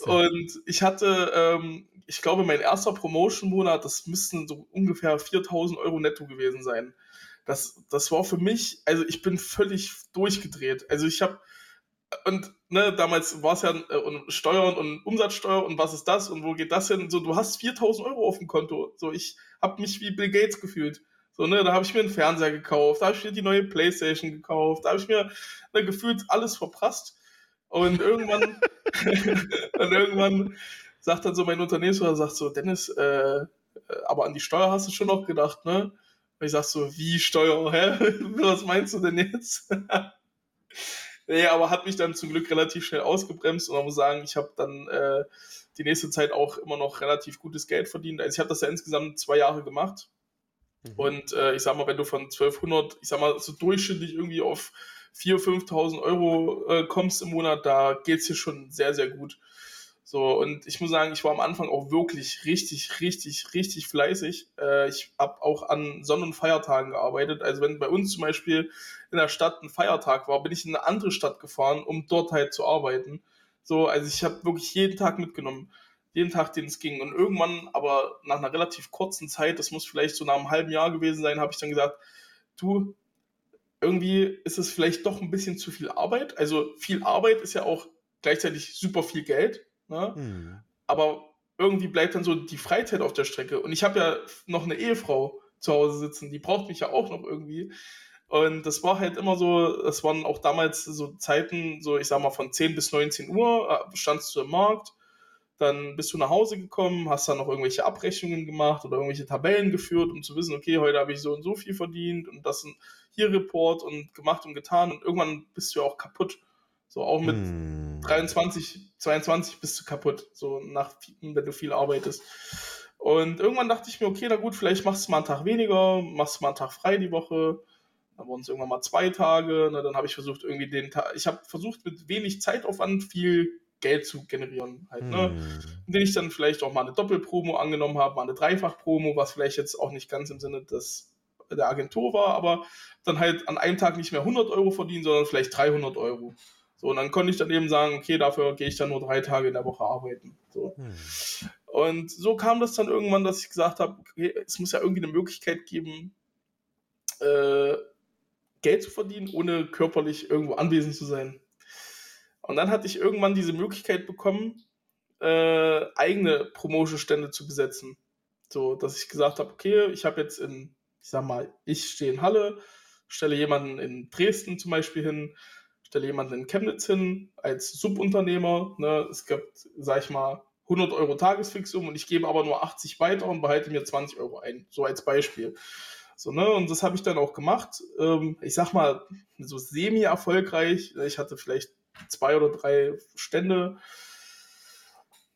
Und ich hatte, ähm, ich glaube, mein erster Promotion-Monat, das müssten so ungefähr 4000 Euro netto gewesen sein. Das, das war für mich, also ich bin völlig durchgedreht. Also ich habe, und ne, damals war es ja äh, Steuern und Umsatzsteuer und was ist das und wo geht das hin? So, du hast 4000 Euro auf dem Konto. So, ich habe mich wie Bill Gates gefühlt. So, ne, da habe ich mir einen Fernseher gekauft, da habe ich mir die neue Playstation gekauft, da habe ich mir ne, gefühlt alles verprasst. Und irgendwann, und irgendwann sagt dann so mein Unternehmensberater, sagt so, Dennis, äh, äh, aber an die Steuer hast du schon noch gedacht, ne? Und ich sag so, wie Steuer? Hä? Was meinst du denn jetzt? nee, aber hat mich dann zum Glück relativ schnell ausgebremst und man muss sagen, ich habe dann äh, die nächste Zeit auch immer noch relativ gutes Geld verdient. Also ich habe das ja insgesamt zwei Jahre gemacht Mhm. Und äh, ich sag mal, wenn du von 1200, ich sag mal, so durchschnittlich irgendwie auf 4.000, 5.000 Euro äh, kommst im Monat, da geht es hier schon sehr, sehr gut. So, und ich muss sagen, ich war am Anfang auch wirklich richtig, richtig, richtig fleißig. Äh, ich habe auch an Sonn- und Feiertagen gearbeitet. Also wenn bei uns zum Beispiel in der Stadt ein Feiertag war, bin ich in eine andere Stadt gefahren, um dort halt zu arbeiten. So, also ich habe wirklich jeden Tag mitgenommen. Jeden Tag, den es ging. Und irgendwann, aber nach einer relativ kurzen Zeit, das muss vielleicht so nach einem halben Jahr gewesen sein, habe ich dann gesagt, du, irgendwie ist es vielleicht doch ein bisschen zu viel Arbeit. Also viel Arbeit ist ja auch gleichzeitig super viel Geld. Ne? Mhm. Aber irgendwie bleibt dann so die Freizeit auf der Strecke. Und ich habe ja noch eine Ehefrau zu Hause sitzen, die braucht mich ja auch noch irgendwie. Und das war halt immer so, das waren auch damals so Zeiten, so ich sag mal von 10 bis 19 Uhr, äh, standst du im Markt, dann bist du nach Hause gekommen, hast dann noch irgendwelche Abrechnungen gemacht oder irgendwelche Tabellen geführt, um zu wissen, okay, heute habe ich so und so viel verdient und das hier Report und gemacht und getan und irgendwann bist du ja auch kaputt. So auch mit hm. 23, 22 bist du kaputt, so nach, wenn du viel arbeitest. Und irgendwann dachte ich mir, okay, na gut, vielleicht machst du mal einen Tag weniger, machst mal einen Tag frei die Woche. Dann wurden es irgendwann mal zwei Tage. Na, dann habe ich versucht, irgendwie den Tag, ich habe versucht, mit wenig Zeitaufwand viel Geld zu generieren, halt, ne? Hm. Indem ich dann vielleicht auch mal eine Doppelpromo angenommen habe, mal eine Dreifachpromo, was vielleicht jetzt auch nicht ganz im Sinne des, der Agentur war, aber dann halt an einem Tag nicht mehr 100 Euro verdienen, sondern vielleicht 300 Euro. So, und dann konnte ich dann eben sagen, okay, dafür gehe ich dann nur drei Tage in der Woche arbeiten. So. Hm. Und so kam das dann irgendwann, dass ich gesagt habe, okay, es muss ja irgendwie eine Möglichkeit geben, äh, Geld zu verdienen, ohne körperlich irgendwo anwesend zu sein. Und dann hatte ich irgendwann diese Möglichkeit bekommen, äh, eigene Promotion-Stände zu besetzen. So, dass ich gesagt habe, okay, ich habe jetzt in, ich sag mal, ich stehe in Halle, stelle jemanden in Dresden zum Beispiel hin, stelle jemanden in Chemnitz hin als Subunternehmer. Ne? Es gibt, sag ich mal, 100 Euro Tagesfixum und ich gebe aber nur 80 weiter und behalte mir 20 Euro ein. So als Beispiel. So, ne? Und das habe ich dann auch gemacht. Ähm, ich sag mal, so semi-erfolgreich. Ich hatte vielleicht zwei oder drei Stände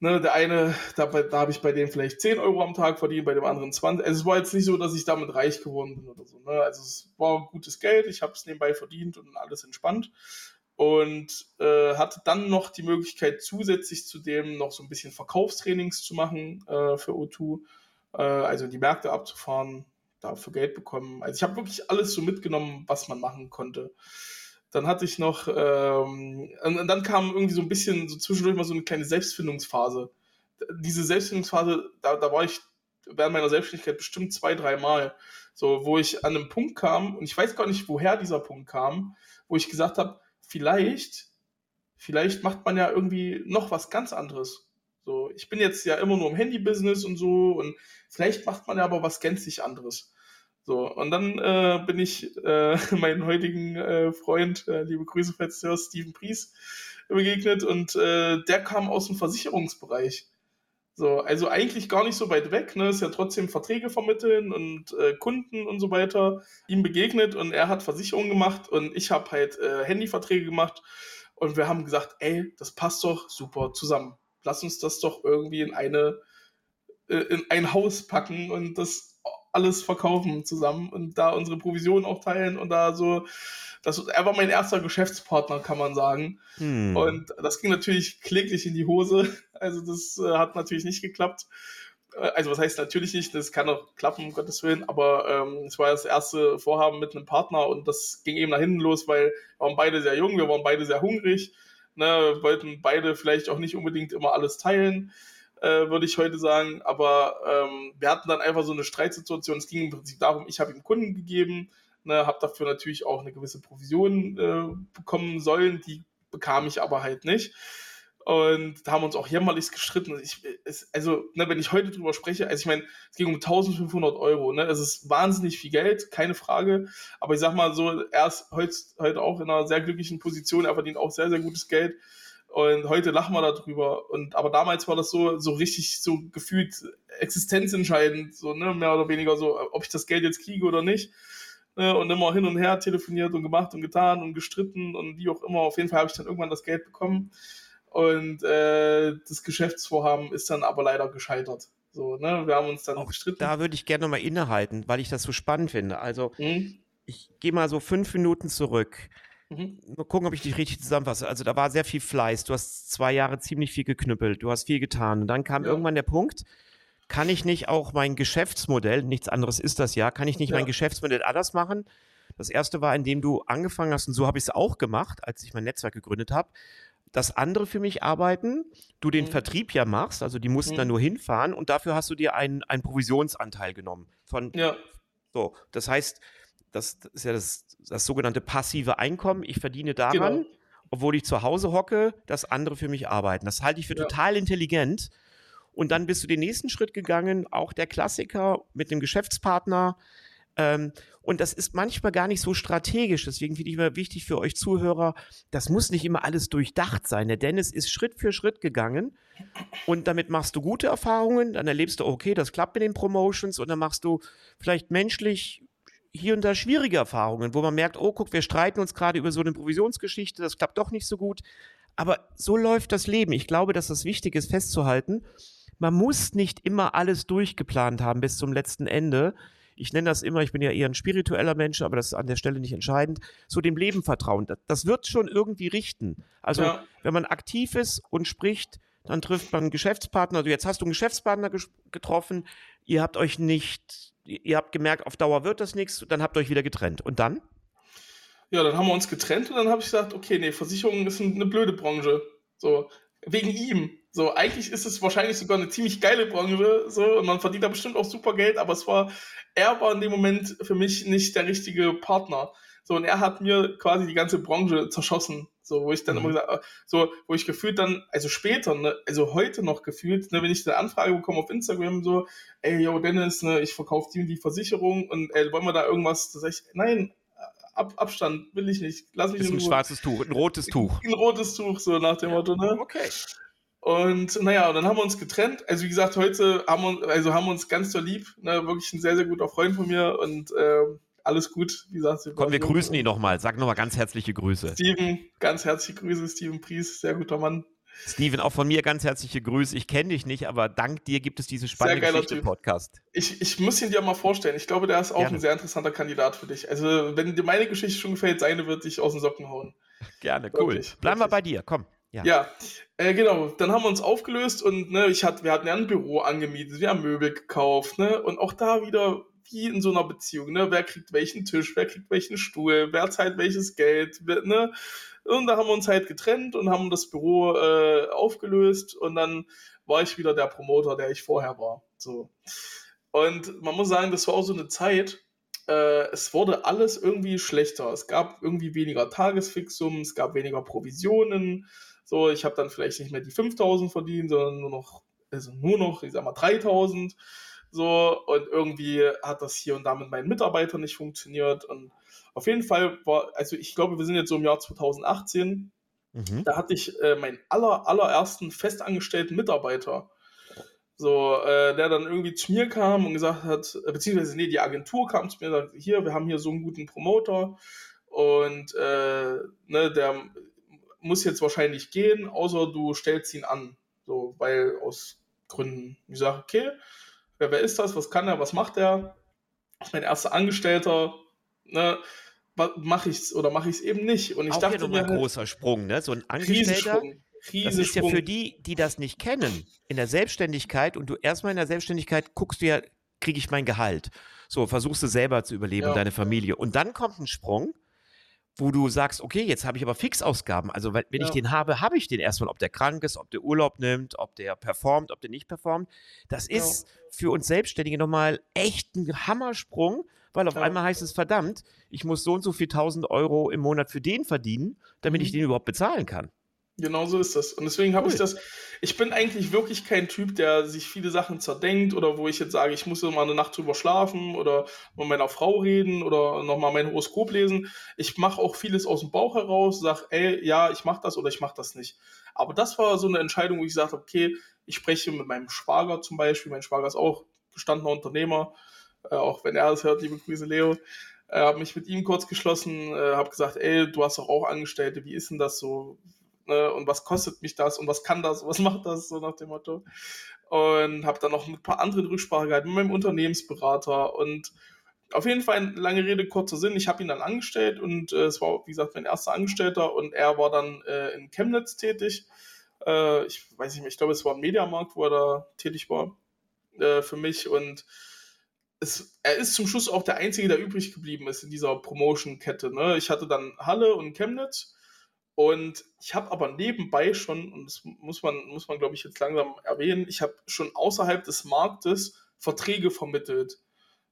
Ne, der eine, da, da habe ich bei dem vielleicht 10 Euro am Tag verdient, bei dem anderen 20. Also es war jetzt nicht so, dass ich damit reich geworden bin oder so. Ne? Also es war gutes Geld, ich habe es nebenbei verdient und alles entspannt. Und äh, hatte dann noch die Möglichkeit, zusätzlich zu dem noch so ein bisschen Verkaufstrainings zu machen äh, für O2. Äh, also die Märkte abzufahren, dafür Geld bekommen. Also ich habe wirklich alles so mitgenommen, was man machen konnte. Dann hatte ich noch, ähm, und dann kam irgendwie so ein bisschen so zwischendurch mal so eine kleine Selbstfindungsphase. Diese Selbstfindungsphase, da, da war ich während meiner Selbstständigkeit bestimmt zwei, drei Mal, so, wo ich an einem Punkt kam, und ich weiß gar nicht, woher dieser Punkt kam, wo ich gesagt habe, vielleicht, vielleicht macht man ja irgendwie noch was ganz anderes. So, ich bin jetzt ja immer nur im Handy-Business und so, und vielleicht macht man ja aber was gänzlich anderes. So, und dann äh, bin ich äh, meinen heutigen äh, Freund, äh, liebe Grüße, falls du hörst, Steven Pries, begegnet und äh, der kam aus dem Versicherungsbereich. So, also eigentlich gar nicht so weit weg, ne? Ist ja trotzdem Verträge vermitteln und äh, Kunden und so weiter. Ihm begegnet und er hat Versicherungen gemacht und ich habe halt äh, Handyverträge gemacht und wir haben gesagt, ey, das passt doch super zusammen. Lass uns das doch irgendwie in eine äh, in ein Haus packen und das alles verkaufen zusammen und da unsere Provision auch teilen und da so, das, er war mein erster Geschäftspartner, kann man sagen. Hm. Und das ging natürlich kläglich in die Hose. Also das äh, hat natürlich nicht geklappt. Äh, also was heißt natürlich nicht, das kann auch klappen, um Gottes Willen, aber ähm, es war das erste Vorhaben mit einem Partner und das ging eben nach hinten los, weil wir waren beide sehr jung, wir waren beide sehr hungrig, ne, wollten beide vielleicht auch nicht unbedingt immer alles teilen äh, würde ich heute sagen. Aber ähm, wir hatten dann einfach so eine Streitsituation. Es ging im Prinzip darum, ich habe ihm Kunden gegeben, ne, habe dafür natürlich auch eine gewisse Provision äh, bekommen sollen. Die bekam ich aber halt nicht. Und da haben wir uns auch jämmerlich gestritten. Ich, es, also, ne, wenn ich heute drüber spreche, also ich meine, es ging um 1500 Euro. Ne? Es ist wahnsinnig viel Geld, keine Frage. Aber ich sag mal so, er ist heute, heute auch in einer sehr glücklichen Position. Er verdient auch sehr, sehr gutes Geld. Und heute lachen wir darüber. Und aber damals war das so, so richtig so gefühlt existenzentscheidend, so, ne, mehr oder weniger so, ob ich das Geld jetzt kriege oder nicht. Ne, und immer hin und her telefoniert und gemacht und getan und gestritten und wie auch immer. Auf jeden Fall habe ich dann irgendwann das Geld bekommen. Und äh, das Geschäftsvorhaben ist dann aber leider gescheitert. So, ne? Wir haben uns dann auch gestritten. Da würde ich gerne nochmal innehalten, weil ich das so spannend finde. Also, hm? ich gehe mal so fünf Minuten zurück. Mhm. Mal gucken, ob ich dich richtig zusammenfasse. Also da war sehr viel Fleiß. Du hast zwei Jahre ziemlich viel geknüppelt. Du hast viel getan. Und dann kam ja. irgendwann der Punkt, kann ich nicht auch mein Geschäftsmodell, nichts anderes ist das ja, kann ich nicht ja. mein Geschäftsmodell anders machen? Das erste war, indem du angefangen hast, und so habe ich es auch gemacht, als ich mein Netzwerk gegründet habe, dass andere für mich arbeiten, du den mhm. Vertrieb ja machst, also die mussten mhm. dann nur hinfahren und dafür hast du dir einen, einen Provisionsanteil genommen. Von, ja. So, das heißt, das ist ja das, das sogenannte passive Einkommen. Ich verdiene daran, genau. obwohl ich zu Hause hocke, dass andere für mich arbeiten. Das halte ich für ja. total intelligent. Und dann bist du den nächsten Schritt gegangen, auch der Klassiker mit dem Geschäftspartner. Ähm, und das ist manchmal gar nicht so strategisch. Deswegen finde ich immer wichtig für euch Zuhörer, das muss nicht immer alles durchdacht sein. Der Dennis ist Schritt für Schritt gegangen und damit machst du gute Erfahrungen. Dann erlebst du, okay, das klappt mit den Promotions und dann machst du vielleicht menschlich hier und da schwierige Erfahrungen, wo man merkt, oh, guck, wir streiten uns gerade über so eine Provisionsgeschichte, das klappt doch nicht so gut. Aber so läuft das Leben. Ich glaube, dass das wichtig ist, festzuhalten. Man muss nicht immer alles durchgeplant haben bis zum letzten Ende. Ich nenne das immer, ich bin ja eher ein spiritueller Mensch, aber das ist an der Stelle nicht entscheidend. So dem Leben vertrauen. Das, das wird schon irgendwie richten. Also, ja. wenn man aktiv ist und spricht, dann trifft man einen Geschäftspartner. Also, jetzt hast du einen Geschäftspartner getroffen. Ihr habt euch nicht ihr habt gemerkt, auf Dauer wird das nichts, dann habt ihr euch wieder getrennt. Und dann? Ja, dann haben wir uns getrennt und dann habe ich gesagt, okay, nee, Versicherung ist eine blöde Branche. So, wegen ihm. So, eigentlich ist es wahrscheinlich sogar eine ziemlich geile Branche, so, und man verdient da bestimmt auch super Geld, aber es war, er war in dem Moment für mich nicht der richtige Partner. So, und er hat mir quasi die ganze Branche zerschossen. So, wo ich dann mhm. immer gesagt, so, wo ich gefühlt dann, also später, ne, also heute noch gefühlt, ne, wenn ich eine Anfrage bekomme auf Instagram, so, ey, yo, Dennis, ne, ich verkaufe die und die Versicherung und ey, wollen wir da irgendwas, da sag ich, nein, Ab, Abstand will ich nicht. Lass mich ist ein schwarzes Tuch, ein rotes Tuch. Ein rotes Tuch, so nach dem. Motto, ne? Okay. Und naja, und dann haben wir uns getrennt. Also wie gesagt, heute haben wir, also haben wir uns ganz so lieb, ne? wirklich ein sehr, sehr guter Freund von mir und äh, alles gut. Wie gesagt, Komm, wir grüßen ihn nochmal. Sag nochmal ganz herzliche Grüße. Steven, ganz herzliche Grüße, Steven Pries, sehr guter Mann. Steven, auch von mir ganz herzliche Grüße. Ich kenne dich nicht, aber dank dir gibt es diesen spannende Geschichte-Podcast. Ich, ich muss ihn dir mal vorstellen. Ich glaube, der ist auch Gerne. ein sehr interessanter Kandidat für dich. Also, wenn dir meine Geschichte schon gefällt, seine wird dich aus den Socken hauen. Gerne, cool. Wirklich, Bleiben wir bei dir, komm. Ja, ja äh, genau. Dann haben wir uns aufgelöst und ne, ich hat, wir hatten ja ein Büro angemietet, wir haben Möbel gekauft, ne? Und auch da wieder wie in so einer Beziehung, ne? Wer kriegt welchen Tisch, wer kriegt welchen Stuhl, wer zahlt welches Geld, wer, ne? Und da haben wir uns halt getrennt und haben das Büro äh, aufgelöst und dann war ich wieder der Promoter, der ich vorher war. So. Und man muss sagen, das war auch so eine Zeit, äh, es wurde alles irgendwie schlechter. Es gab irgendwie weniger Tagesfixum, es gab weniger Provisionen. So, ich habe dann vielleicht nicht mehr die 5000 verdient, sondern nur noch, also nur noch, ich sag mal, 3000. So, und irgendwie hat das hier und da mit meinen Mitarbeitern nicht funktioniert. Und auf jeden Fall war, also ich glaube, wir sind jetzt so im Jahr 2018. Mhm. Da hatte ich äh, meinen aller, allerersten festangestellten Mitarbeiter. So, äh, der dann irgendwie zu mir kam und gesagt hat, äh, beziehungsweise, nee, die Agentur kam zu mir und sagte, hier, wir haben hier so einen guten Promoter und äh, ne, der muss jetzt wahrscheinlich gehen, außer du stellst ihn an. So, weil aus Gründen. Ich sage, okay, wer, wer ist das, was kann er, was macht er? Ist mein erster Angestellter, ne? mache ich es oder mache ich es eben nicht? Und ich Auch dachte hier mir, ein halt, großer Sprung, ne? So ein Angestellter. Das ist ja für die, die das nicht kennen, in der Selbstständigkeit und du erstmal in der Selbstständigkeit guckst du ja, kriege ich mein Gehalt. So, versuchst du selber zu überleben, ja. deine Familie. Und dann kommt ein Sprung, wo du sagst, okay, jetzt habe ich aber Fixausgaben. Also wenn ja. ich den habe, habe ich den erstmal, ob der krank ist, ob der Urlaub nimmt, ob der performt, ob der nicht performt. Das ist ja. für uns Selbstständige nochmal echt ein Hammersprung, weil auf ja. einmal heißt es, verdammt, ich muss so und so viel tausend Euro im Monat für den verdienen, damit mhm. ich den überhaupt bezahlen kann. Genau so ist das. Und deswegen habe cool. ich das. Ich bin eigentlich wirklich kein Typ, der sich viele Sachen zerdenkt oder wo ich jetzt sage, ich muss mal eine Nacht drüber schlafen oder mit meiner Frau reden oder nochmal mein Horoskop lesen. Ich mache auch vieles aus dem Bauch heraus, sage, ey, ja, ich mache das oder ich mache das nicht. Aber das war so eine Entscheidung, wo ich gesagt habe, okay, ich spreche mit meinem Schwager zum Beispiel. Mein Schwager ist auch gestandener Unternehmer, äh, auch wenn er das hört, liebe Grüße, Leo. Äh, habe mich mit ihm kurz geschlossen, äh, habe gesagt, ey, du hast doch auch Angestellte, wie ist denn das so? Ne, und was kostet mich das und was kann das, was macht das, so nach dem Motto. Und habe dann noch ein paar anderen Rücksprache gehalten mit meinem Unternehmensberater und auf jeden Fall, lange Rede, kurzer Sinn. Ich habe ihn dann angestellt und äh, es war, wie gesagt, mein erster Angestellter und er war dann äh, in Chemnitz tätig. Äh, ich weiß nicht mehr, ich glaube, es war ein Mediamarkt, wo er da tätig war äh, für mich und es, er ist zum Schluss auch der Einzige, der übrig geblieben ist in dieser Promotion-Kette. Ne? Ich hatte dann Halle und Chemnitz und ich habe aber nebenbei schon, und das muss man, muss man glaube ich, jetzt langsam erwähnen, ich habe schon außerhalb des Marktes Verträge vermittelt.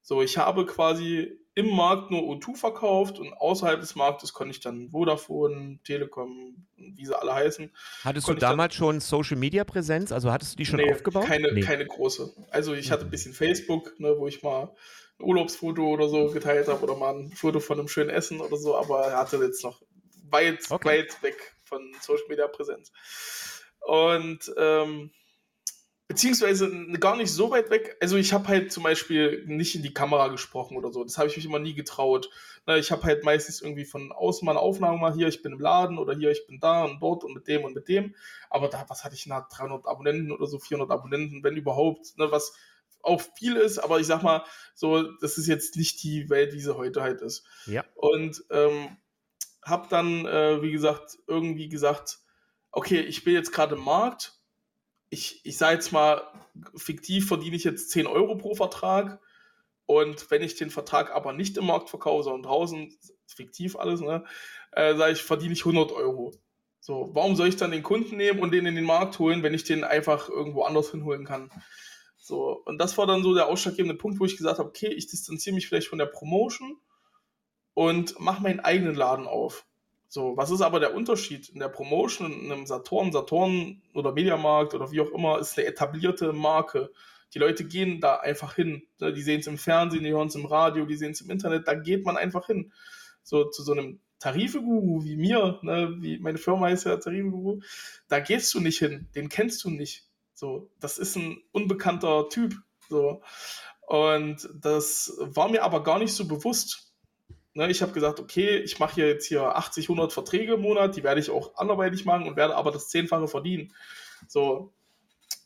So, ich habe quasi im Markt nur O2 verkauft und außerhalb des Marktes konnte ich dann Vodafone, Telekom, wie sie alle heißen. Hattest du damals schon Social Media Präsenz? Also hattest du die schon nee, aufgebaut? Keine, nee. keine große. Also ich hatte ein bisschen Facebook, ne, wo ich mal ein Urlaubsfoto oder so geteilt habe oder mal ein Foto von einem schönen Essen oder so, aber er hatte jetzt noch weit, okay. weit weg von Social Media Präsenz. Und ähm, beziehungsweise gar nicht so weit weg. Also ich habe halt zum Beispiel nicht in die Kamera gesprochen oder so. Das habe ich mich immer nie getraut. Ich habe halt meistens irgendwie von außen mal eine Aufnahme mal hier, ich bin im Laden oder hier, ich bin da und dort und mit dem und mit dem. Aber da, was hatte ich nach 300 Abonnenten oder so, 400 Abonnenten, wenn überhaupt, ne, was auch viel ist, aber ich sag mal, so, das ist jetzt nicht die Welt, wie sie heute halt ist. Ja. Und ähm, habe dann, äh, wie gesagt, irgendwie gesagt, okay, ich bin jetzt gerade im Markt, ich, ich sage jetzt mal, fiktiv verdiene ich jetzt 10 Euro pro Vertrag. Und wenn ich den Vertrag aber nicht im Markt verkaufe, sondern draußen, fiktiv alles, ne, äh, sage ich, verdiene ich 100 Euro. So, warum soll ich dann den Kunden nehmen und den in den Markt holen, wenn ich den einfach irgendwo anders hinholen kann? So, und das war dann so der ausschlaggebende Punkt, wo ich gesagt habe, okay, ich distanziere mich vielleicht von der Promotion und mache meinen eigenen Laden auf. So, was ist aber der Unterschied in der Promotion in einem Saturn, Saturn oder Mediamarkt oder wie auch immer, ist eine etablierte Marke. Die Leute gehen da einfach hin. Ne, die sehen es im Fernsehen, die hören es im Radio, die sehen es im Internet, da geht man einfach hin. So zu so einem Tarifeguru wie mir, ne, wie meine Firma heißt ja Tarifeguru, da gehst du nicht hin, den kennst du nicht. So, das ist ein unbekannter Typ. So. Und das war mir aber gar nicht so bewusst Ne, ich habe gesagt, okay, ich mache hier jetzt hier 80, 100 Verträge im Monat, die werde ich auch anderweitig machen und werde aber das Zehnfache verdienen. So,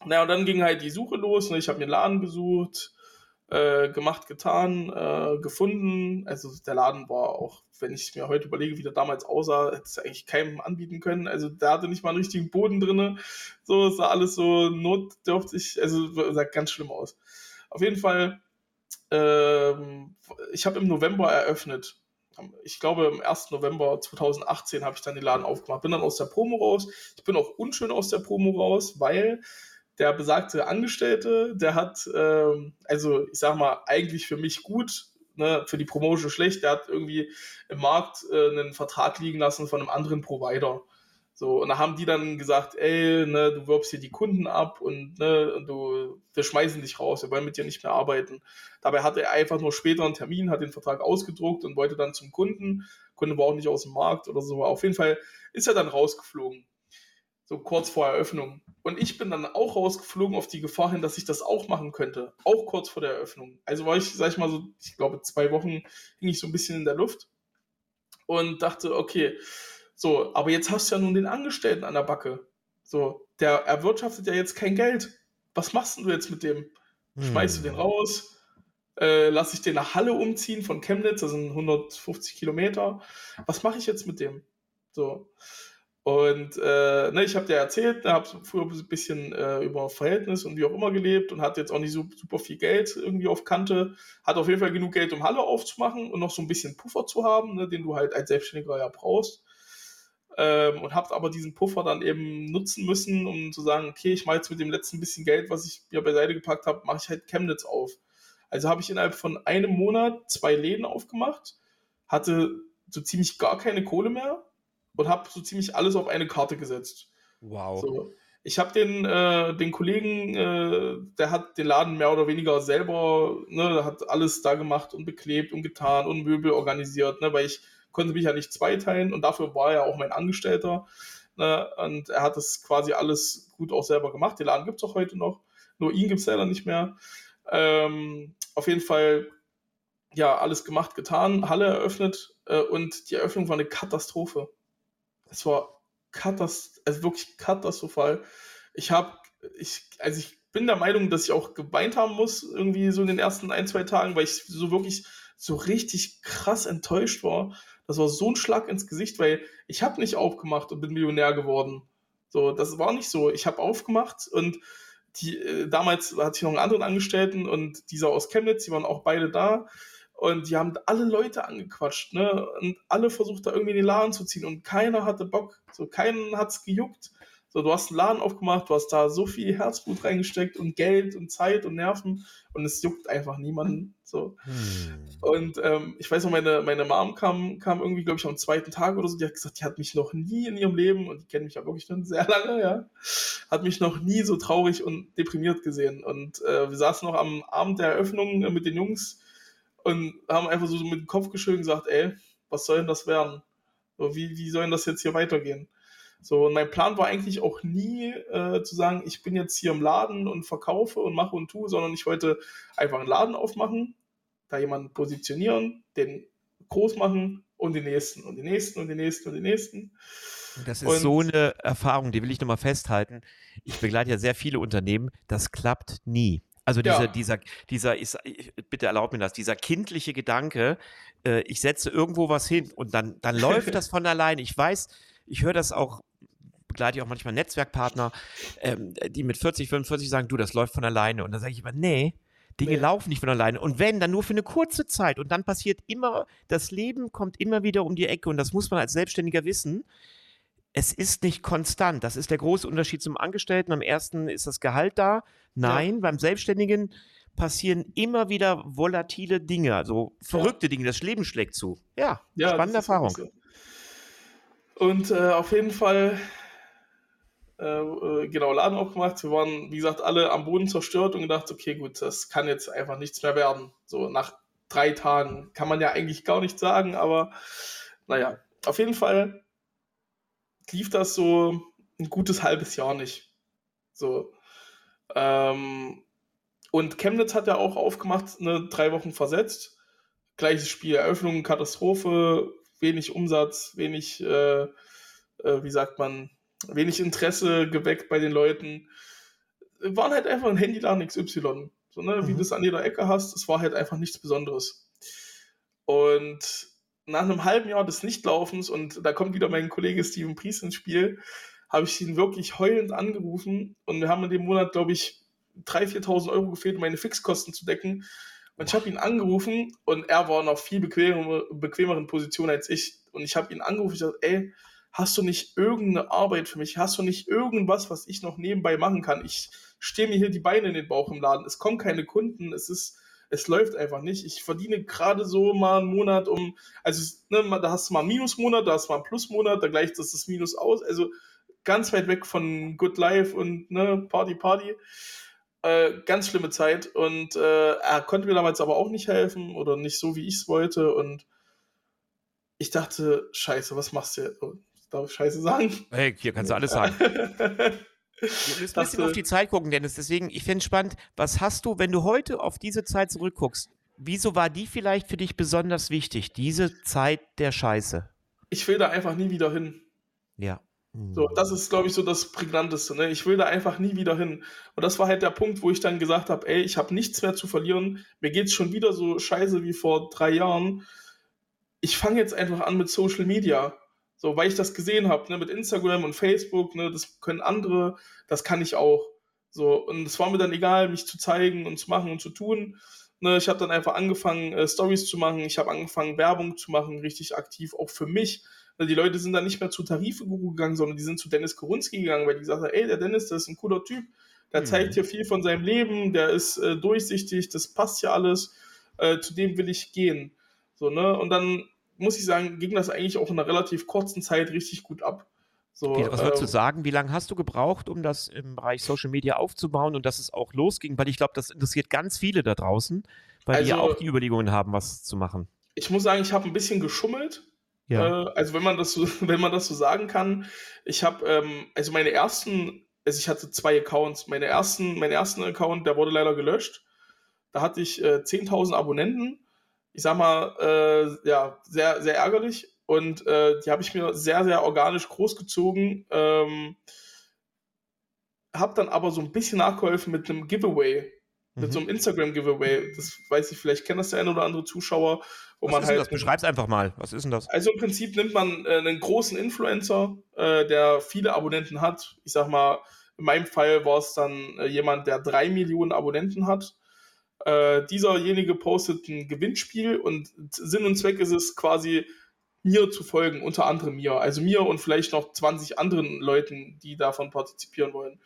naja, und dann ging halt die Suche los. Ne? Ich habe mir einen Laden gesucht, äh, gemacht, getan, äh, gefunden. Also der Laden war auch, wenn ich mir heute überlege, wie der damals aussah, hätte es eigentlich keinem anbieten können. Also der hatte nicht mal einen richtigen Boden drin. So, es sah alles so notdürftig, also sah ganz schlimm aus. Auf jeden Fall ähm, ich habe im November eröffnet. Ich glaube, am 1. November 2018 habe ich dann den Laden aufgemacht. Bin dann aus der Promo raus. Ich bin auch unschön aus der Promo raus, weil der besagte Angestellte, der hat, ähm, also ich sag mal, eigentlich für mich gut, ne, für die Promotion schlecht, der hat irgendwie im Markt äh, einen Vertrag liegen lassen von einem anderen Provider. So, und da haben die dann gesagt, ey, ne, du wirbst hier die Kunden ab und, ne, und du, wir schmeißen dich raus, wir wollen mit dir nicht mehr arbeiten. Dabei hatte er einfach nur später einen Termin, hat den Vertrag ausgedruckt und wollte dann zum Kunden. Kunde war auch nicht aus dem Markt oder so. Auf jeden Fall ist er dann rausgeflogen. So kurz vor Eröffnung. Und ich bin dann auch rausgeflogen auf die Gefahr hin, dass ich das auch machen könnte. Auch kurz vor der Eröffnung. Also war ich, sag ich mal so, ich glaube, zwei Wochen hing ich so ein bisschen in der Luft und dachte, okay, so, aber jetzt hast du ja nun den Angestellten an der Backe. So, der erwirtschaftet ja jetzt kein Geld. Was machst du jetzt mit dem? Schmeißt hm. du den hm. raus? Äh, lass ich den nach Halle umziehen von Chemnitz, das sind 150 Kilometer. Was mache ich jetzt mit dem? So. Und äh, ne, ich habe dir erzählt, ne, habe früher ein bisschen äh, über Verhältnis und wie auch immer gelebt und hatte jetzt auch nicht so super viel Geld irgendwie auf Kante. Hat auf jeden Fall genug Geld, um Halle aufzumachen und noch so ein bisschen Puffer zu haben, ne, den du halt als Selbstständiger ja brauchst ähm, und habe aber diesen Puffer dann eben nutzen müssen, um zu sagen, okay, ich mache jetzt mit dem letzten bisschen Geld, was ich mir beiseite gepackt habe, mache ich halt Chemnitz auf. Also habe ich innerhalb von einem Monat zwei Läden aufgemacht, hatte so ziemlich gar keine Kohle mehr und habe so ziemlich alles auf eine Karte gesetzt. Wow. So. Ich habe den, äh, den Kollegen, äh, der hat den Laden mehr oder weniger selber, ne, hat alles da gemacht und beklebt und getan und Möbel organisiert, ne, weil ich konnte mich ja nicht zweiteilen und dafür war er auch mein Angestellter. Ne? Und er hat das quasi alles gut auch selber gemacht. Den Laden gibt es auch heute noch, nur ihn gibt es leider nicht mehr. Ähm, auf jeden Fall, ja, alles gemacht, getan, Halle eröffnet äh, und die Eröffnung war eine Katastrophe. Es war katast also wirklich katastrophal. Ich habe, ich, also ich bin der Meinung, dass ich auch geweint haben muss, irgendwie so in den ersten ein, zwei Tagen, weil ich so wirklich so richtig krass enttäuscht war. Das war so ein Schlag ins Gesicht, weil ich habe nicht aufgemacht und bin Millionär geworden. So, das war nicht so. Ich habe aufgemacht und die, äh, damals hatte ich noch einen anderen Angestellten und dieser aus Chemnitz, die waren auch beide da. Und die haben alle Leute angequatscht, ne? Und alle versucht da irgendwie in den Laden zu ziehen und keiner hatte Bock. So, keinen hat's gejuckt. So, du hast einen Laden aufgemacht, du hast da so viel Herzblut reingesteckt und Geld und Zeit und Nerven und es juckt einfach niemanden. So. Hm. Und ähm, ich weiß noch, meine, meine Mom kam, kam irgendwie, glaube ich, am zweiten Tag oder so, die hat gesagt, die hat mich noch nie in ihrem Leben, und die kennen mich ja wirklich schon sehr lange, ja, hat mich noch nie so traurig und deprimiert gesehen. Und äh, wir saßen noch am Abend der Eröffnung äh, mit den Jungs und haben einfach so, so mit dem Kopf geschüttelt und gesagt, ey, was soll denn das werden? So, wie, wie soll denn das jetzt hier weitergehen? So, und mein Plan war eigentlich auch nie äh, zu sagen, ich bin jetzt hier im Laden und verkaufe und mache und tue, sondern ich wollte einfach einen Laden aufmachen, da jemanden positionieren, den groß machen und den nächsten und den nächsten und den nächsten und den nächsten. Das ist und, so eine Erfahrung, die will ich nochmal festhalten. Ich begleite ja sehr viele Unternehmen, das klappt nie. Also dieser, ja. dieser, dieser, ist, bitte erlaub mir das, dieser kindliche Gedanke, äh, ich setze irgendwo was hin und dann, dann läuft das von alleine. Ich weiß, ich höre das auch begleite ich auch manchmal Netzwerkpartner, ähm, die mit 40, 45 sagen, du, das läuft von alleine. Und dann sage ich immer, nee, Dinge nee. laufen nicht von alleine. Und wenn, dann nur für eine kurze Zeit. Und dann passiert immer, das Leben kommt immer wieder um die Ecke. Und das muss man als Selbstständiger wissen. Es ist nicht konstant. Das ist der große Unterschied zum Angestellten. Am ersten ist das Gehalt da. Nein, ja. beim Selbstständigen passieren immer wieder volatile Dinge, also verrückte ja. Dinge. Das Leben schlägt zu. Ja, ja spannende Erfahrung. Und äh, auf jeden Fall äh, äh, genau, Laden aufgemacht. Wir waren, wie gesagt, alle am Boden zerstört und gedacht, okay, gut, das kann jetzt einfach nichts mehr werden. So nach drei Tagen kann man ja eigentlich gar nicht sagen, aber naja, auf jeden Fall lief das so ein gutes halbes Jahr nicht. So. Ähm, und Chemnitz hat ja auch aufgemacht, eine drei Wochen versetzt. Gleiches Spiel, Eröffnung, Katastrophe, wenig Umsatz, wenig, äh, äh, wie sagt man, wenig Interesse geweckt bei den Leuten. Waren halt einfach ein Handyladen XY. So, ne, mhm. Wie du es an jeder Ecke hast, es war halt einfach nichts Besonderes. Und nach einem halben Jahr des Nichtlaufens, und da kommt wieder mein Kollege Steven Priest ins Spiel, habe ich ihn wirklich heulend angerufen und wir haben in dem Monat, glaube ich, 3.000, 4.000 Euro gefehlt, um meine Fixkosten zu decken. Und ich habe ihn angerufen und er war in einer viel bequemeren, bequemeren Position als ich. Und ich habe ihn angerufen und gesagt, ey, hast du nicht irgendeine Arbeit für mich? Hast du nicht irgendwas, was ich noch nebenbei machen kann? Ich stehe mir hier die Beine in den Bauch im Laden. Es kommen keine Kunden. Es ist, es läuft einfach nicht. Ich verdiene gerade so mal einen Monat um, also ne, da hast du mal einen Minusmonat, da hast du mal einen Plusmonat, da gleicht das das Minus aus. Also ganz weit weg von Good Life und ne, Party, Party. Äh, ganz schlimme Zeit und äh, er konnte mir damals aber auch nicht helfen oder nicht so, wie ich es wollte und ich dachte, scheiße, was machst du? Darf ich Scheiße sagen? Hey, hier kannst du alles sagen. Wir müssen ein bisschen auf die Zeit gucken, Dennis. Deswegen, ich finde es spannend, was hast du, wenn du heute auf diese Zeit zurückguckst, wieso war die vielleicht für dich besonders wichtig, diese Zeit der Scheiße? Ich will da einfach nie wieder hin. Ja. So, das ist, glaube ich, so das Prägnanteste. Ne? Ich will da einfach nie wieder hin. Und das war halt der Punkt, wo ich dann gesagt habe, ey, ich habe nichts mehr zu verlieren. Mir geht es schon wieder so scheiße wie vor drei Jahren. Ich fange jetzt einfach an mit Social Media. So, weil ich das gesehen habe, ne, mit Instagram und Facebook, ne, das können andere, das kann ich auch. So, und es war mir dann egal, mich zu zeigen und zu machen und zu tun. Ne, ich habe dann einfach angefangen, äh, Stories zu machen, ich habe angefangen, Werbung zu machen, richtig aktiv, auch für mich. Ne, die Leute sind dann nicht mehr zu Tarife gegangen, sondern die sind zu Dennis Korunski gegangen, weil die gesagt haben, ey, der Dennis, das ist ein cooler Typ, der mhm. zeigt hier viel von seinem Leben, der ist äh, durchsichtig, das passt ja alles, äh, zu dem will ich gehen. So, ne? Und dann muss ich sagen, ging das eigentlich auch in einer relativ kurzen Zeit richtig gut ab. So, okay, was würdest ähm, du sagen? Wie lange hast du gebraucht, um das im Bereich Social Media aufzubauen und dass es auch losging? Weil ich glaube, das interessiert ganz viele da draußen, weil also, die ja also auch die Überlegungen haben, was zu machen. Ich muss sagen, ich habe ein bisschen geschummelt. Ja. Äh, also wenn man das so, wenn man das so sagen kann, ich habe ähm, also meine ersten, also ich hatte zwei Accounts. Meine ersten, meinen ersten Account, der wurde leider gelöscht. Da hatte ich äh, 10.000 Abonnenten ich sag mal, äh, ja, sehr, sehr ärgerlich. Und äh, die habe ich mir sehr, sehr organisch großgezogen. Ähm, habe dann aber so ein bisschen nachgeholfen mit einem Giveaway. mit so einem Instagram-Giveaway. Das weiß ich, vielleicht kennt das der ein oder andere Zuschauer, wo Was man ist halt. das? Beschreib's einfach mal. Was ist denn das? Also im Prinzip nimmt man äh, einen großen Influencer, äh, der viele Abonnenten hat. Ich sag mal, in meinem Fall war es dann äh, jemand, der drei Millionen Abonnenten hat. Äh, dieserjenige postet ein Gewinnspiel und Sinn und Zweck ist es quasi, mir zu folgen, unter anderem mir. Also mir und vielleicht noch 20 anderen Leuten, die davon partizipieren wollen.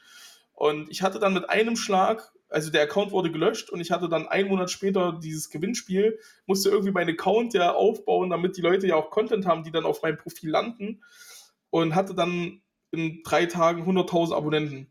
Und ich hatte dann mit einem Schlag, also der Account wurde gelöscht und ich hatte dann einen Monat später dieses Gewinnspiel, musste irgendwie meinen Account ja aufbauen, damit die Leute ja auch Content haben, die dann auf meinem Profil landen. Und hatte dann in drei Tagen 100.000 Abonnenten.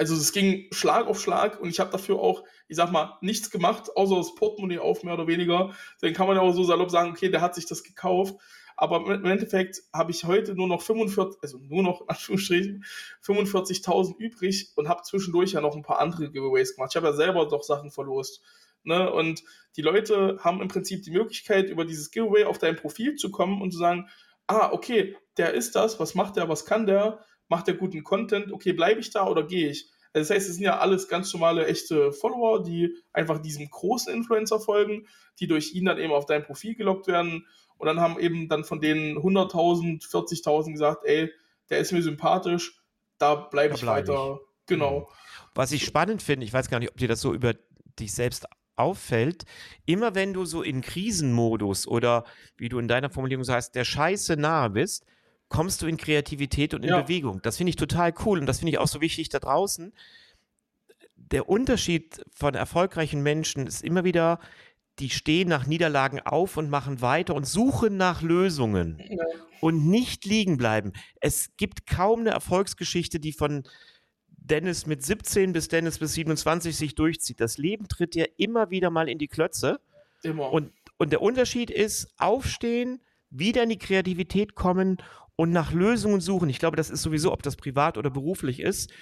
Also es ging Schlag auf Schlag und ich habe dafür auch, ich sag mal, nichts gemacht, außer das Portemonnaie auf, mehr oder weniger. Dann kann man ja auch so salopp sagen, okay, der hat sich das gekauft. Aber im Endeffekt habe ich heute nur noch 45, also nur noch in Anführungsstrichen 45.000 übrig und habe zwischendurch ja noch ein paar andere Giveaways gemacht. Ich habe ja selber doch Sachen verlost. Ne? Und die Leute haben im Prinzip die Möglichkeit, über dieses Giveaway auf dein Profil zu kommen und zu sagen, ah, okay, der ist das, was macht der, was kann der, macht der guten Content, okay, bleibe ich da oder gehe ich? Also das heißt, es sind ja alles ganz normale, echte Follower, die einfach diesem großen Influencer folgen, die durch ihn dann eben auf dein Profil gelockt werden und dann haben eben dann von denen 100.000, 40.000 gesagt, ey, der ist mir sympathisch, da bleibe ich bleib weiter. Mhm. Genau. Was ich spannend finde, ich weiß gar nicht, ob dir das so über dich selbst auffällt, immer wenn du so in Krisenmodus oder wie du in deiner Formulierung sagst, der Scheiße nahe bist, kommst du in Kreativität und in Ja. Bewegung. Das finde ich total cool und das finde ich auch so wichtig da draußen. Der Unterschied von erfolgreichen Menschen ist immer wieder, die stehen nach Niederlagen auf und machen weiter und suchen nach Lösungen Ja. und nicht liegen bleiben. Es gibt kaum eine Erfolgsgeschichte, die von Dennis mit 17 bis Dennis bis 27 sich durchzieht. Das Leben tritt ja immer wieder mal in die Klötze. Immer. Und, und der Unterschied ist, aufstehen, wieder in die Kreativität kommen und nach Lösungen suchen. Ich glaube, das ist sowieso, ob das privat oder beruflich ist.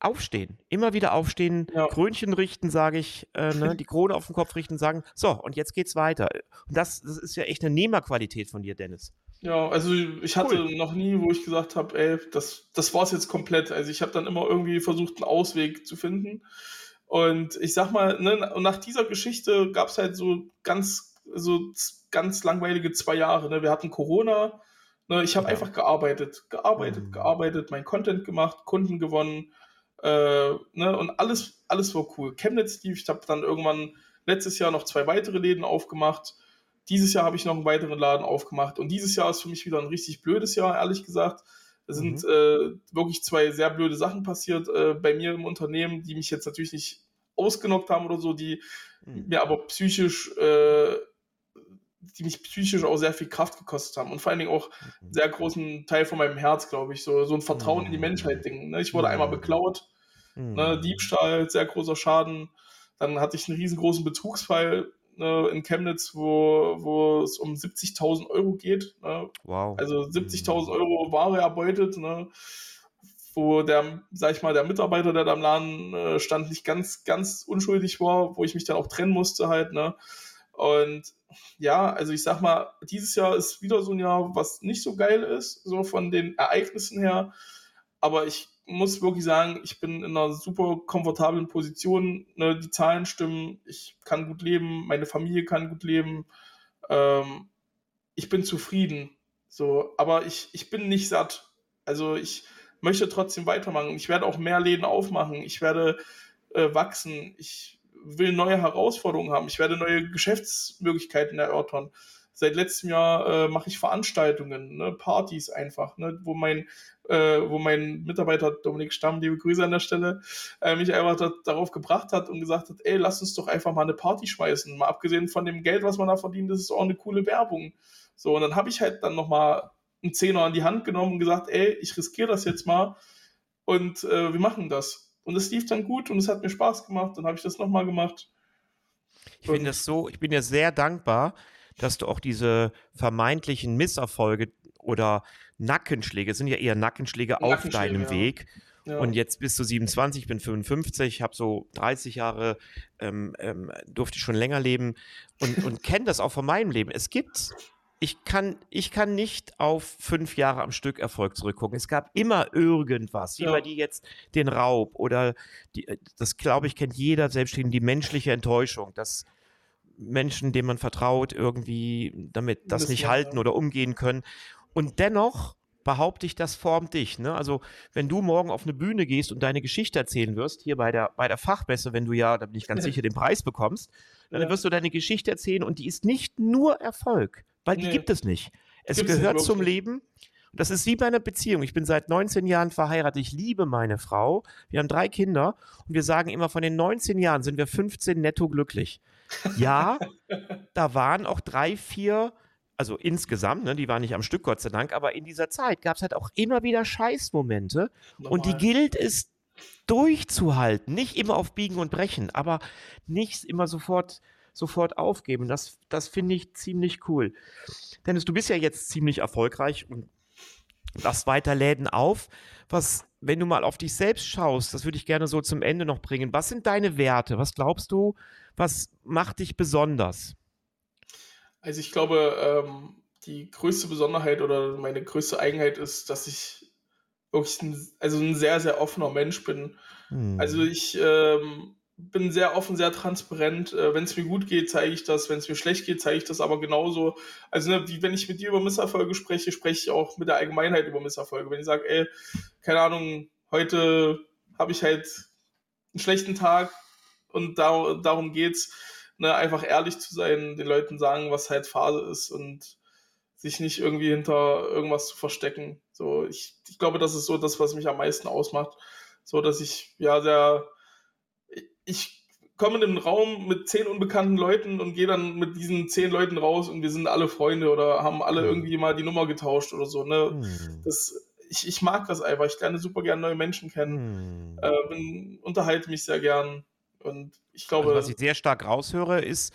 Aufstehen, immer wieder aufstehen, Ja. Krönchen richten, sage ich, äh, ne, die Krone auf den Kopf richten, sagen, so, und jetzt geht's weiter. Und das, das ist ja echt eine Nehmerqualität von dir, Dennis. Ja, also ich hatte noch nie, wo ich gesagt habe, ey, das, das war's jetzt komplett. Also ich habe dann immer irgendwie versucht, einen Ausweg zu finden. Und ich sag mal, ne, nach dieser Geschichte gab es halt so ganz, so ganz langweilige zwei Jahre. Ne? Wir hatten Corona. Ne? Ich habe Ja. einfach gearbeitet, gearbeitet, Mhm. gearbeitet, mein Content gemacht, Kunden gewonnen. Äh, ne? Und alles, alles war cool. Chemnitz lief, ich habe dann irgendwann letztes Jahr noch zwei weitere Läden aufgemacht. Dieses Jahr habe ich noch einen weiteren Laden aufgemacht. Und dieses Jahr ist für mich wieder ein richtig blödes Jahr, ehrlich gesagt. Es sind äh, wirklich zwei sehr blöde Sachen passiert äh, bei mir im Unternehmen, die mich jetzt natürlich nicht ausgenockt haben oder so, die Mhm. mir aber psychisch, äh, die mich psychisch auch sehr viel Kraft gekostet haben und vor allen Dingen auch einen sehr großen Teil von meinem Herz, glaube ich, so, so ein Vertrauen in die Mhm. Menschheit-Ding. Ne? Ich wurde Mhm. einmal beklaut, Mhm. ne? Diebstahl, sehr großer Schaden. Dann hatte ich einen riesengroßen Betrugsfall ne, in Chemnitz, wo, wo es um 70.000 Euro geht. Ne? Wow. Also 70.000 Euro Ware erbeutet, ne? wo der, sag ich mal, der Mitarbeiter, der da im Laden äh, stand, nicht ganz, ganz unschuldig war, wo ich mich dann auch trennen musste halt, ne? Und ja, also ich sag mal, dieses Jahr ist wieder so ein Jahr, was nicht so geil ist, so von den Ereignissen her. Aber ich muss wirklich sagen, ich bin in einer super komfortablen Position. Ne? Die Zahlen stimmen, ich kann gut leben, meine Familie kann gut leben. Ähm, ich bin zufrieden. So, aber ich, ich bin nicht satt. Also ich möchte trotzdem weitermachen. Ich werde auch mehr Läden aufmachen. Ich werde äh, wachsen. Ich will neue Herausforderungen haben. Ich werde neue Geschäftsmöglichkeiten erörtern. Seit letztem Jahr äh, mache ich Veranstaltungen, ne, Partys einfach, ne, wo mein äh, wo mein Mitarbeiter Dominik Stamm, liebe Grüße an der Stelle, äh, mich einfach da, darauf gebracht hat und gesagt hat, ey, lass uns doch einfach mal eine Party schmeißen. Mal abgesehen von dem Geld, was man da verdient, das ist auch eine coole Werbung. So, und dann habe ich halt dann nochmal einen Zehner an die Hand genommen und gesagt, ey, ich riskiere das jetzt mal und äh, wir machen das. Und es lief dann gut und es hat mir Spaß gemacht. Dann habe ich das nochmal gemacht. Ich finde das so, ich bin dir sehr dankbar, dass du auch diese vermeintlichen Misserfolge oder Nackenschläge, es sind ja eher Nackenschläge auf Nackenschläge, deinem ja. Weg. Ja. Und jetzt bist du 27, ich bin 55, habe so 30 Jahre, ähm, ähm, durfte schon länger leben und, und kenne das auch von meinem Leben. Es gibt ich kann, ich kann nicht auf fünf Jahre am Stück Erfolg zurückgucken. Es gab immer irgendwas, wie Ja. bei dir jetzt den Raub oder die, äh, das glaube ich, kennt jeder Selbstständige, die menschliche Enttäuschung, dass Menschen, denen man vertraut, irgendwie damit das nicht Missmann, halten ja. oder umgehen können. Und dennoch behaupte ich, das formt dich. Ne? Also, wenn du morgen auf eine Bühne gehst und deine Geschichte erzählen wirst, hier bei der, bei der Fachmesse, wenn du ja, da bin ich ganz sicher, den Preis bekommst, dann Ja. wirst du deine Geschichte erzählen und die ist nicht nur Erfolg, weil die Nee. gibt es nicht. Es Gibt's gehört zum. Leben. Und das ist wie bei einer Beziehung. Ich bin seit 19 Jahren verheiratet. Ich liebe meine Frau. Wir haben drei Kinder und wir sagen immer, von den 19 Jahren sind wir 15 netto glücklich. Ja, da waren auch drei, vier, also insgesamt, ne, die waren nicht am Stück, Gott sei Dank, aber in dieser Zeit gab es halt auch immer wieder Scheißmomente. Und die Normal. gilt es durchzuhalten. Nicht immer auf Biegen und Brechen, aber nicht immer sofort, sofort aufgeben. Das, das finde ich ziemlich cool. Dennis, du bist ja jetzt ziemlich erfolgreich und das weiter Läden auf. Was, wenn du mal auf dich selbst schaust, das würde ich gerne so zum Ende noch bringen. Was sind deine Werte? Was glaubst du, was macht dich besonders? Also ich glaube, ähm, die größte Besonderheit oder meine größte Eigenheit ist, dass ich wirklich ein, also ein sehr, sehr offener Mensch bin. Hm. Also ich ähm, bin sehr offen, sehr transparent. Äh, wenn es mir gut geht, zeige ich das. Wenn es mir schlecht geht, zeige ich das aber genauso. Also ne, wie wenn ich mit dir über Misserfolge spreche, spreche ich auch mit der Allgemeinheit über Misserfolge. Wenn ich sage, ey, keine Ahnung, heute habe ich halt einen schlechten Tag und da, darum geht's, ne, einfach ehrlich zu sein, den Leuten sagen, was halt Phase ist und sich nicht irgendwie hinter irgendwas zu verstecken. So, ich, ich glaube, das ist so das, was mich am meisten ausmacht. So, dass ich ja sehr, ich komme in einen Raum mit zehn unbekannten Leuten und gehe dann mit diesen zehn Leuten raus und wir sind alle Freunde oder haben alle Mhm. irgendwie mal die Nummer getauscht oder so. Ne? Hm. Das, ich, ich mag das einfach. Ich lerne super gerne neue Menschen kennen, Hm. äh, bin, unterhalte mich sehr gern und ich glaube, Also, was ich sehr stark raushöre, ist,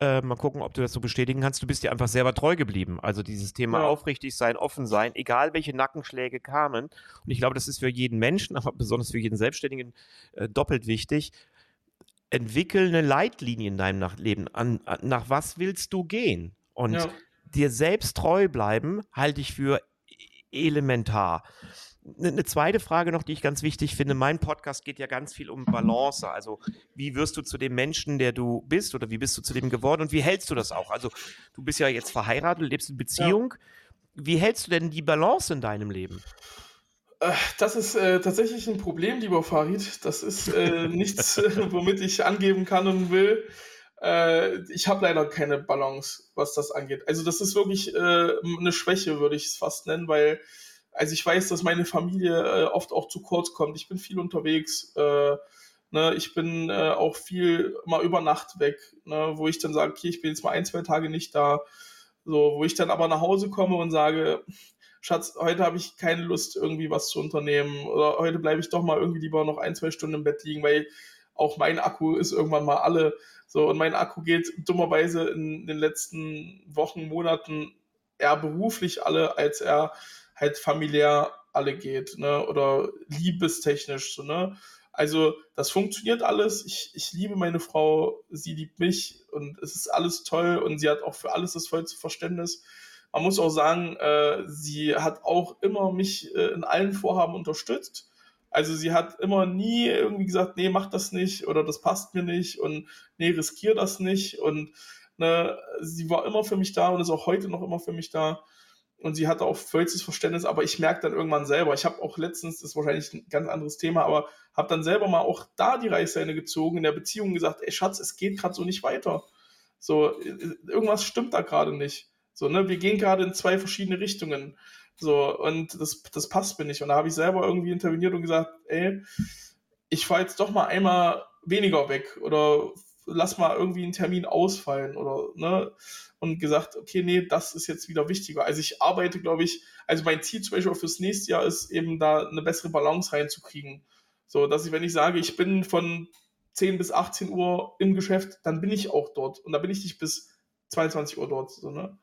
äh, mal gucken, ob du das so bestätigen kannst, du bist dir einfach selber treu geblieben. Also dieses Thema Ja. aufrichtig sein, offen sein, egal welche Nackenschläge kamen. Und ich glaube, das ist für jeden Menschen, aber besonders für jeden Selbstständigen äh, doppelt wichtig. Entwickel eine Leitlinie in deinem Leben. An, an, nach was willst du gehen? Und ja, dir selbst treu bleiben, halte ich für e- elementar. Eine ne zweite Frage noch, die ich ganz wichtig finde. Mein Podcast geht ja ganz viel um Balance. Also, wie wirst du zu dem Menschen, der du bist, oder wie bist du zu dem geworden und wie hältst du das auch? Also, du bist ja jetzt verheiratet, lebst in Beziehung. Wie hältst du denn die Balance in deinem Leben? Äh, Das ist äh, tatsächlich ein Problem, lieber Farid. Das ist äh, nichts, äh, womit ich angeben kann und will. Äh, ich habe leider keine Balance, was das angeht. Also das ist wirklich äh, eine Schwäche, würde ich es fast nennen, weil also ich weiß, dass meine Familie oft auch zu kurz kommt. Ich bin viel unterwegs. Ne, ich bin auch viel mal über Nacht weg, ne, wo ich dann sage, okay, ich bin jetzt mal ein, zwei Tage nicht da. So, wo ich dann aber nach Hause komme und sage, Schatz, heute habe ich keine Lust, irgendwie was zu unternehmen. Oder heute bleibe ich doch mal irgendwie lieber noch ein, zwei Stunden im Bett liegen, weil auch mein Akku ist irgendwann mal alle. So, und mein Akku geht dummerweise in den letzten Wochen, Monaten eher beruflich alle, als er halt familiär alle geht, ne? Oder liebestechnisch, so, ne? Also, das funktioniert alles. Ich, ich liebe meine Frau, sie liebt mich und es ist alles toll und sie hat auch für alles das vollste Verständnis. Man muss auch sagen, äh, sie hat auch immer mich äh, in allen Vorhaben unterstützt. Also sie hat immer nie irgendwie gesagt, nee, mach das nicht oder das passt mir nicht und nee, riskier das nicht. Und ne, sie war immer für mich da und ist auch heute noch immer für mich da. Und sie hatte auch vollstes Verständnis, aber ich merke dann irgendwann selber, ich habe auch letztens, das ist wahrscheinlich ein ganz anderes Thema, aber habe dann selber mal auch da die Reißleine gezogen, in der Beziehung gesagt, ey Schatz, es geht gerade so nicht weiter. So, äh, irgendwas stimmt da gerade nicht. So, ne, wir gehen gerade in zwei verschiedene Richtungen. So, und das, das passt mir nicht. Und da habe ich selber irgendwie interveniert und gesagt, ey, ich fahre jetzt doch mal einmal weniger weg oder lass mal irgendwie einen Termin ausfallen oder, ne, und gesagt, okay, nee, das ist jetzt wieder wichtiger. Also ich arbeite, glaube ich, also mein Ziel zum Beispiel fürs nächste Jahr ist eben da eine bessere Balance reinzukriegen. So, dass ich, wenn ich sage, ich bin von 10 bis 18 Uhr im Geschäft, dann bin ich auch dort. Und da bin ich nicht bis 22 Uhr dort, so, ne?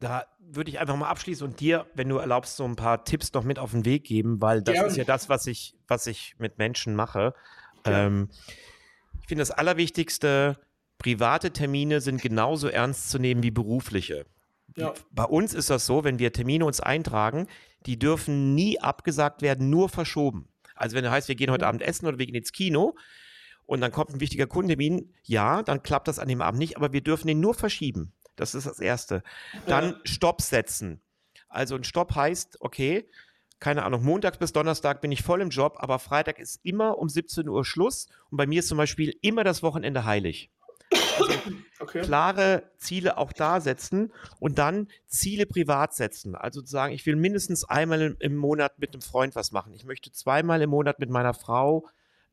Da würde ich einfach mal abschließen und dir, wenn du erlaubst, so ein paar Tipps noch mit auf den Weg geben, weil das Gerne. ist ja das, was ich, was ich mit Menschen mache. Gerne. Ähm, ich finde das Allerwichtigste, private Termine sind genauso ernst zu nehmen wie berufliche. Ja. Bei uns ist das so, wenn wir Termine uns eintragen, die dürfen nie abgesagt werden, nur verschoben. Also wenn du heißt, wir gehen heute Abend essen oder wir gehen ins Kino und dann kommt ein wichtiger Kundentermin, ja, dann klappt das an dem Abend nicht, aber wir dürfen den nur verschieben. Das ist das Erste. Dann. Stopp setzen. Also ein Stopp heißt, okay, keine Ahnung, montags bis Donnerstag bin ich voll im Job, aber Freitag ist immer um 17 Uhr Schluss und bei mir ist zum Beispiel immer das Wochenende heilig. Also okay. klare Ziele auch da setzen und dann Ziele privat setzen. Also zu sagen, ich will mindestens einmal im Monat mit einem Freund was machen. Ich möchte zweimal im Monat mit meiner Frau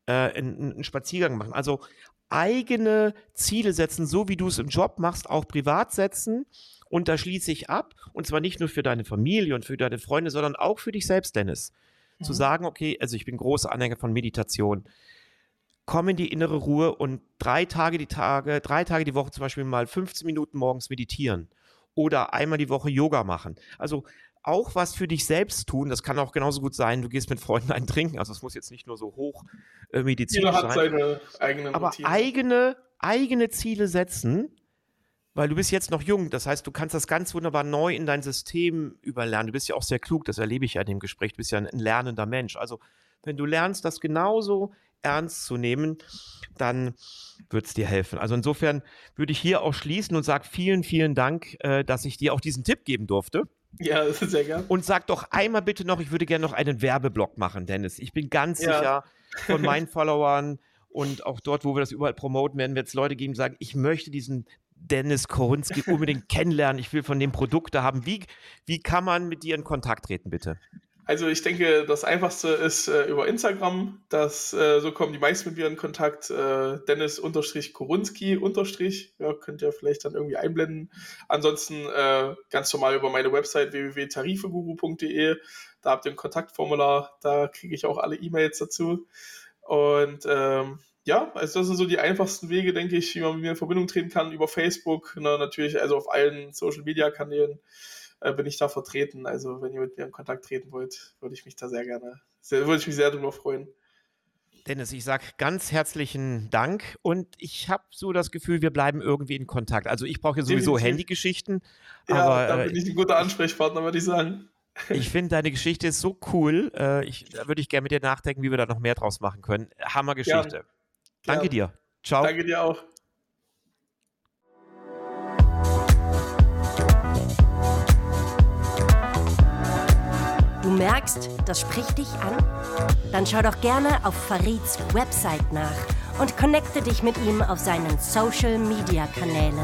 äh, einen, einen Spaziergang machen. Also eigene Ziele setzen, so wie du es im Job machst, auch privat setzen. Und da schließe ich ab. Und zwar nicht nur für deine Familie und für deine Freunde, sondern auch für dich selbst, Dennis. Mhm. Zu sagen, okay, also ich bin großer Anhänger von Meditation komm in die innere Ruhe und drei Tage die Tage, drei Tage die Woche zum Beispiel mal 15 Minuten morgens meditieren oder einmal die Woche Yoga machen. Also auch was für dich selbst tun. Das kann auch genauso gut sein, du gehst mit Freunden ein Trinken. Also es muss jetzt nicht nur so hoch äh, medizinisch Jeder hat sein. seine eigenen Aber Routine. eigene, eigene Ziele setzen, weil du bist jetzt noch jung. Das heißt, du kannst das ganz wunderbar neu in dein System überlernen. Du bist ja auch sehr klug, das erlebe ich ja in dem Gespräch. Du bist ja ein lernender Mensch. Also wenn du lernst, das genauso ernst zu nehmen, dann wird es dir helfen. Also insofern würde ich hier auch schließen und sage vielen, vielen Dank, äh, dass ich dir auch diesen Tipp geben durfte. Ja, sehr gerne. Und sag doch einmal bitte noch, ich würde gerne noch einen Werbeblock machen, Dennis. Ich bin ganz ja. sicher von meinen Followern und auch dort, wo wir das überall promoten, werden wir jetzt Leute geben, die sagen, ich möchte diesen Dennis Korunski unbedingt kennenlernen. Ich will von dem Produkte haben. Wie, wie kann man mit dir in Kontakt treten, bitte? Also ich denke, das Einfachste ist äh, über Instagram. Das, äh, so kommen die meisten mit mir in Kontakt. Äh, Dennis-Korunski. Ja, könnt ihr vielleicht dann irgendwie einblenden. Ansonsten äh, ganz normal über meine Website www.tarifeguru.de. Da habt ihr ein Kontaktformular. Da kriege ich auch alle E-Mails dazu. Und ähm, ja, also das sind so die einfachsten Wege, denke ich, wie man mit mir in Verbindung treten kann. Über Facebook, na, natürlich, also auf allen Social-Media-Kanälen äh, bin ich da vertreten. Also wenn ihr mit mir in Kontakt treten wollt, würde ich mich da sehr gerne, sehr, würde ich mich sehr darüber freuen. Dennis, ich sage ganz herzlichen Dank und ich habe so das Gefühl, wir bleiben irgendwie in Kontakt. Also ich brauche ja sowieso Handygeschichten. Ja, aber, da bin äh, ich ein guter Ansprechpartner, würde ich sagen. Ich finde, deine Geschichte ist so cool. Äh, ich, da würde ich gerne mit dir nachdenken, wie wir da noch mehr draus machen können. Hammergeschichte. Danke dir. Ciao. Danke dir auch. Merkst, das spricht dich an? Dann schau doch gerne auf Farids Website nach und connecte dich mit ihm auf seinen Social Media Kanälen.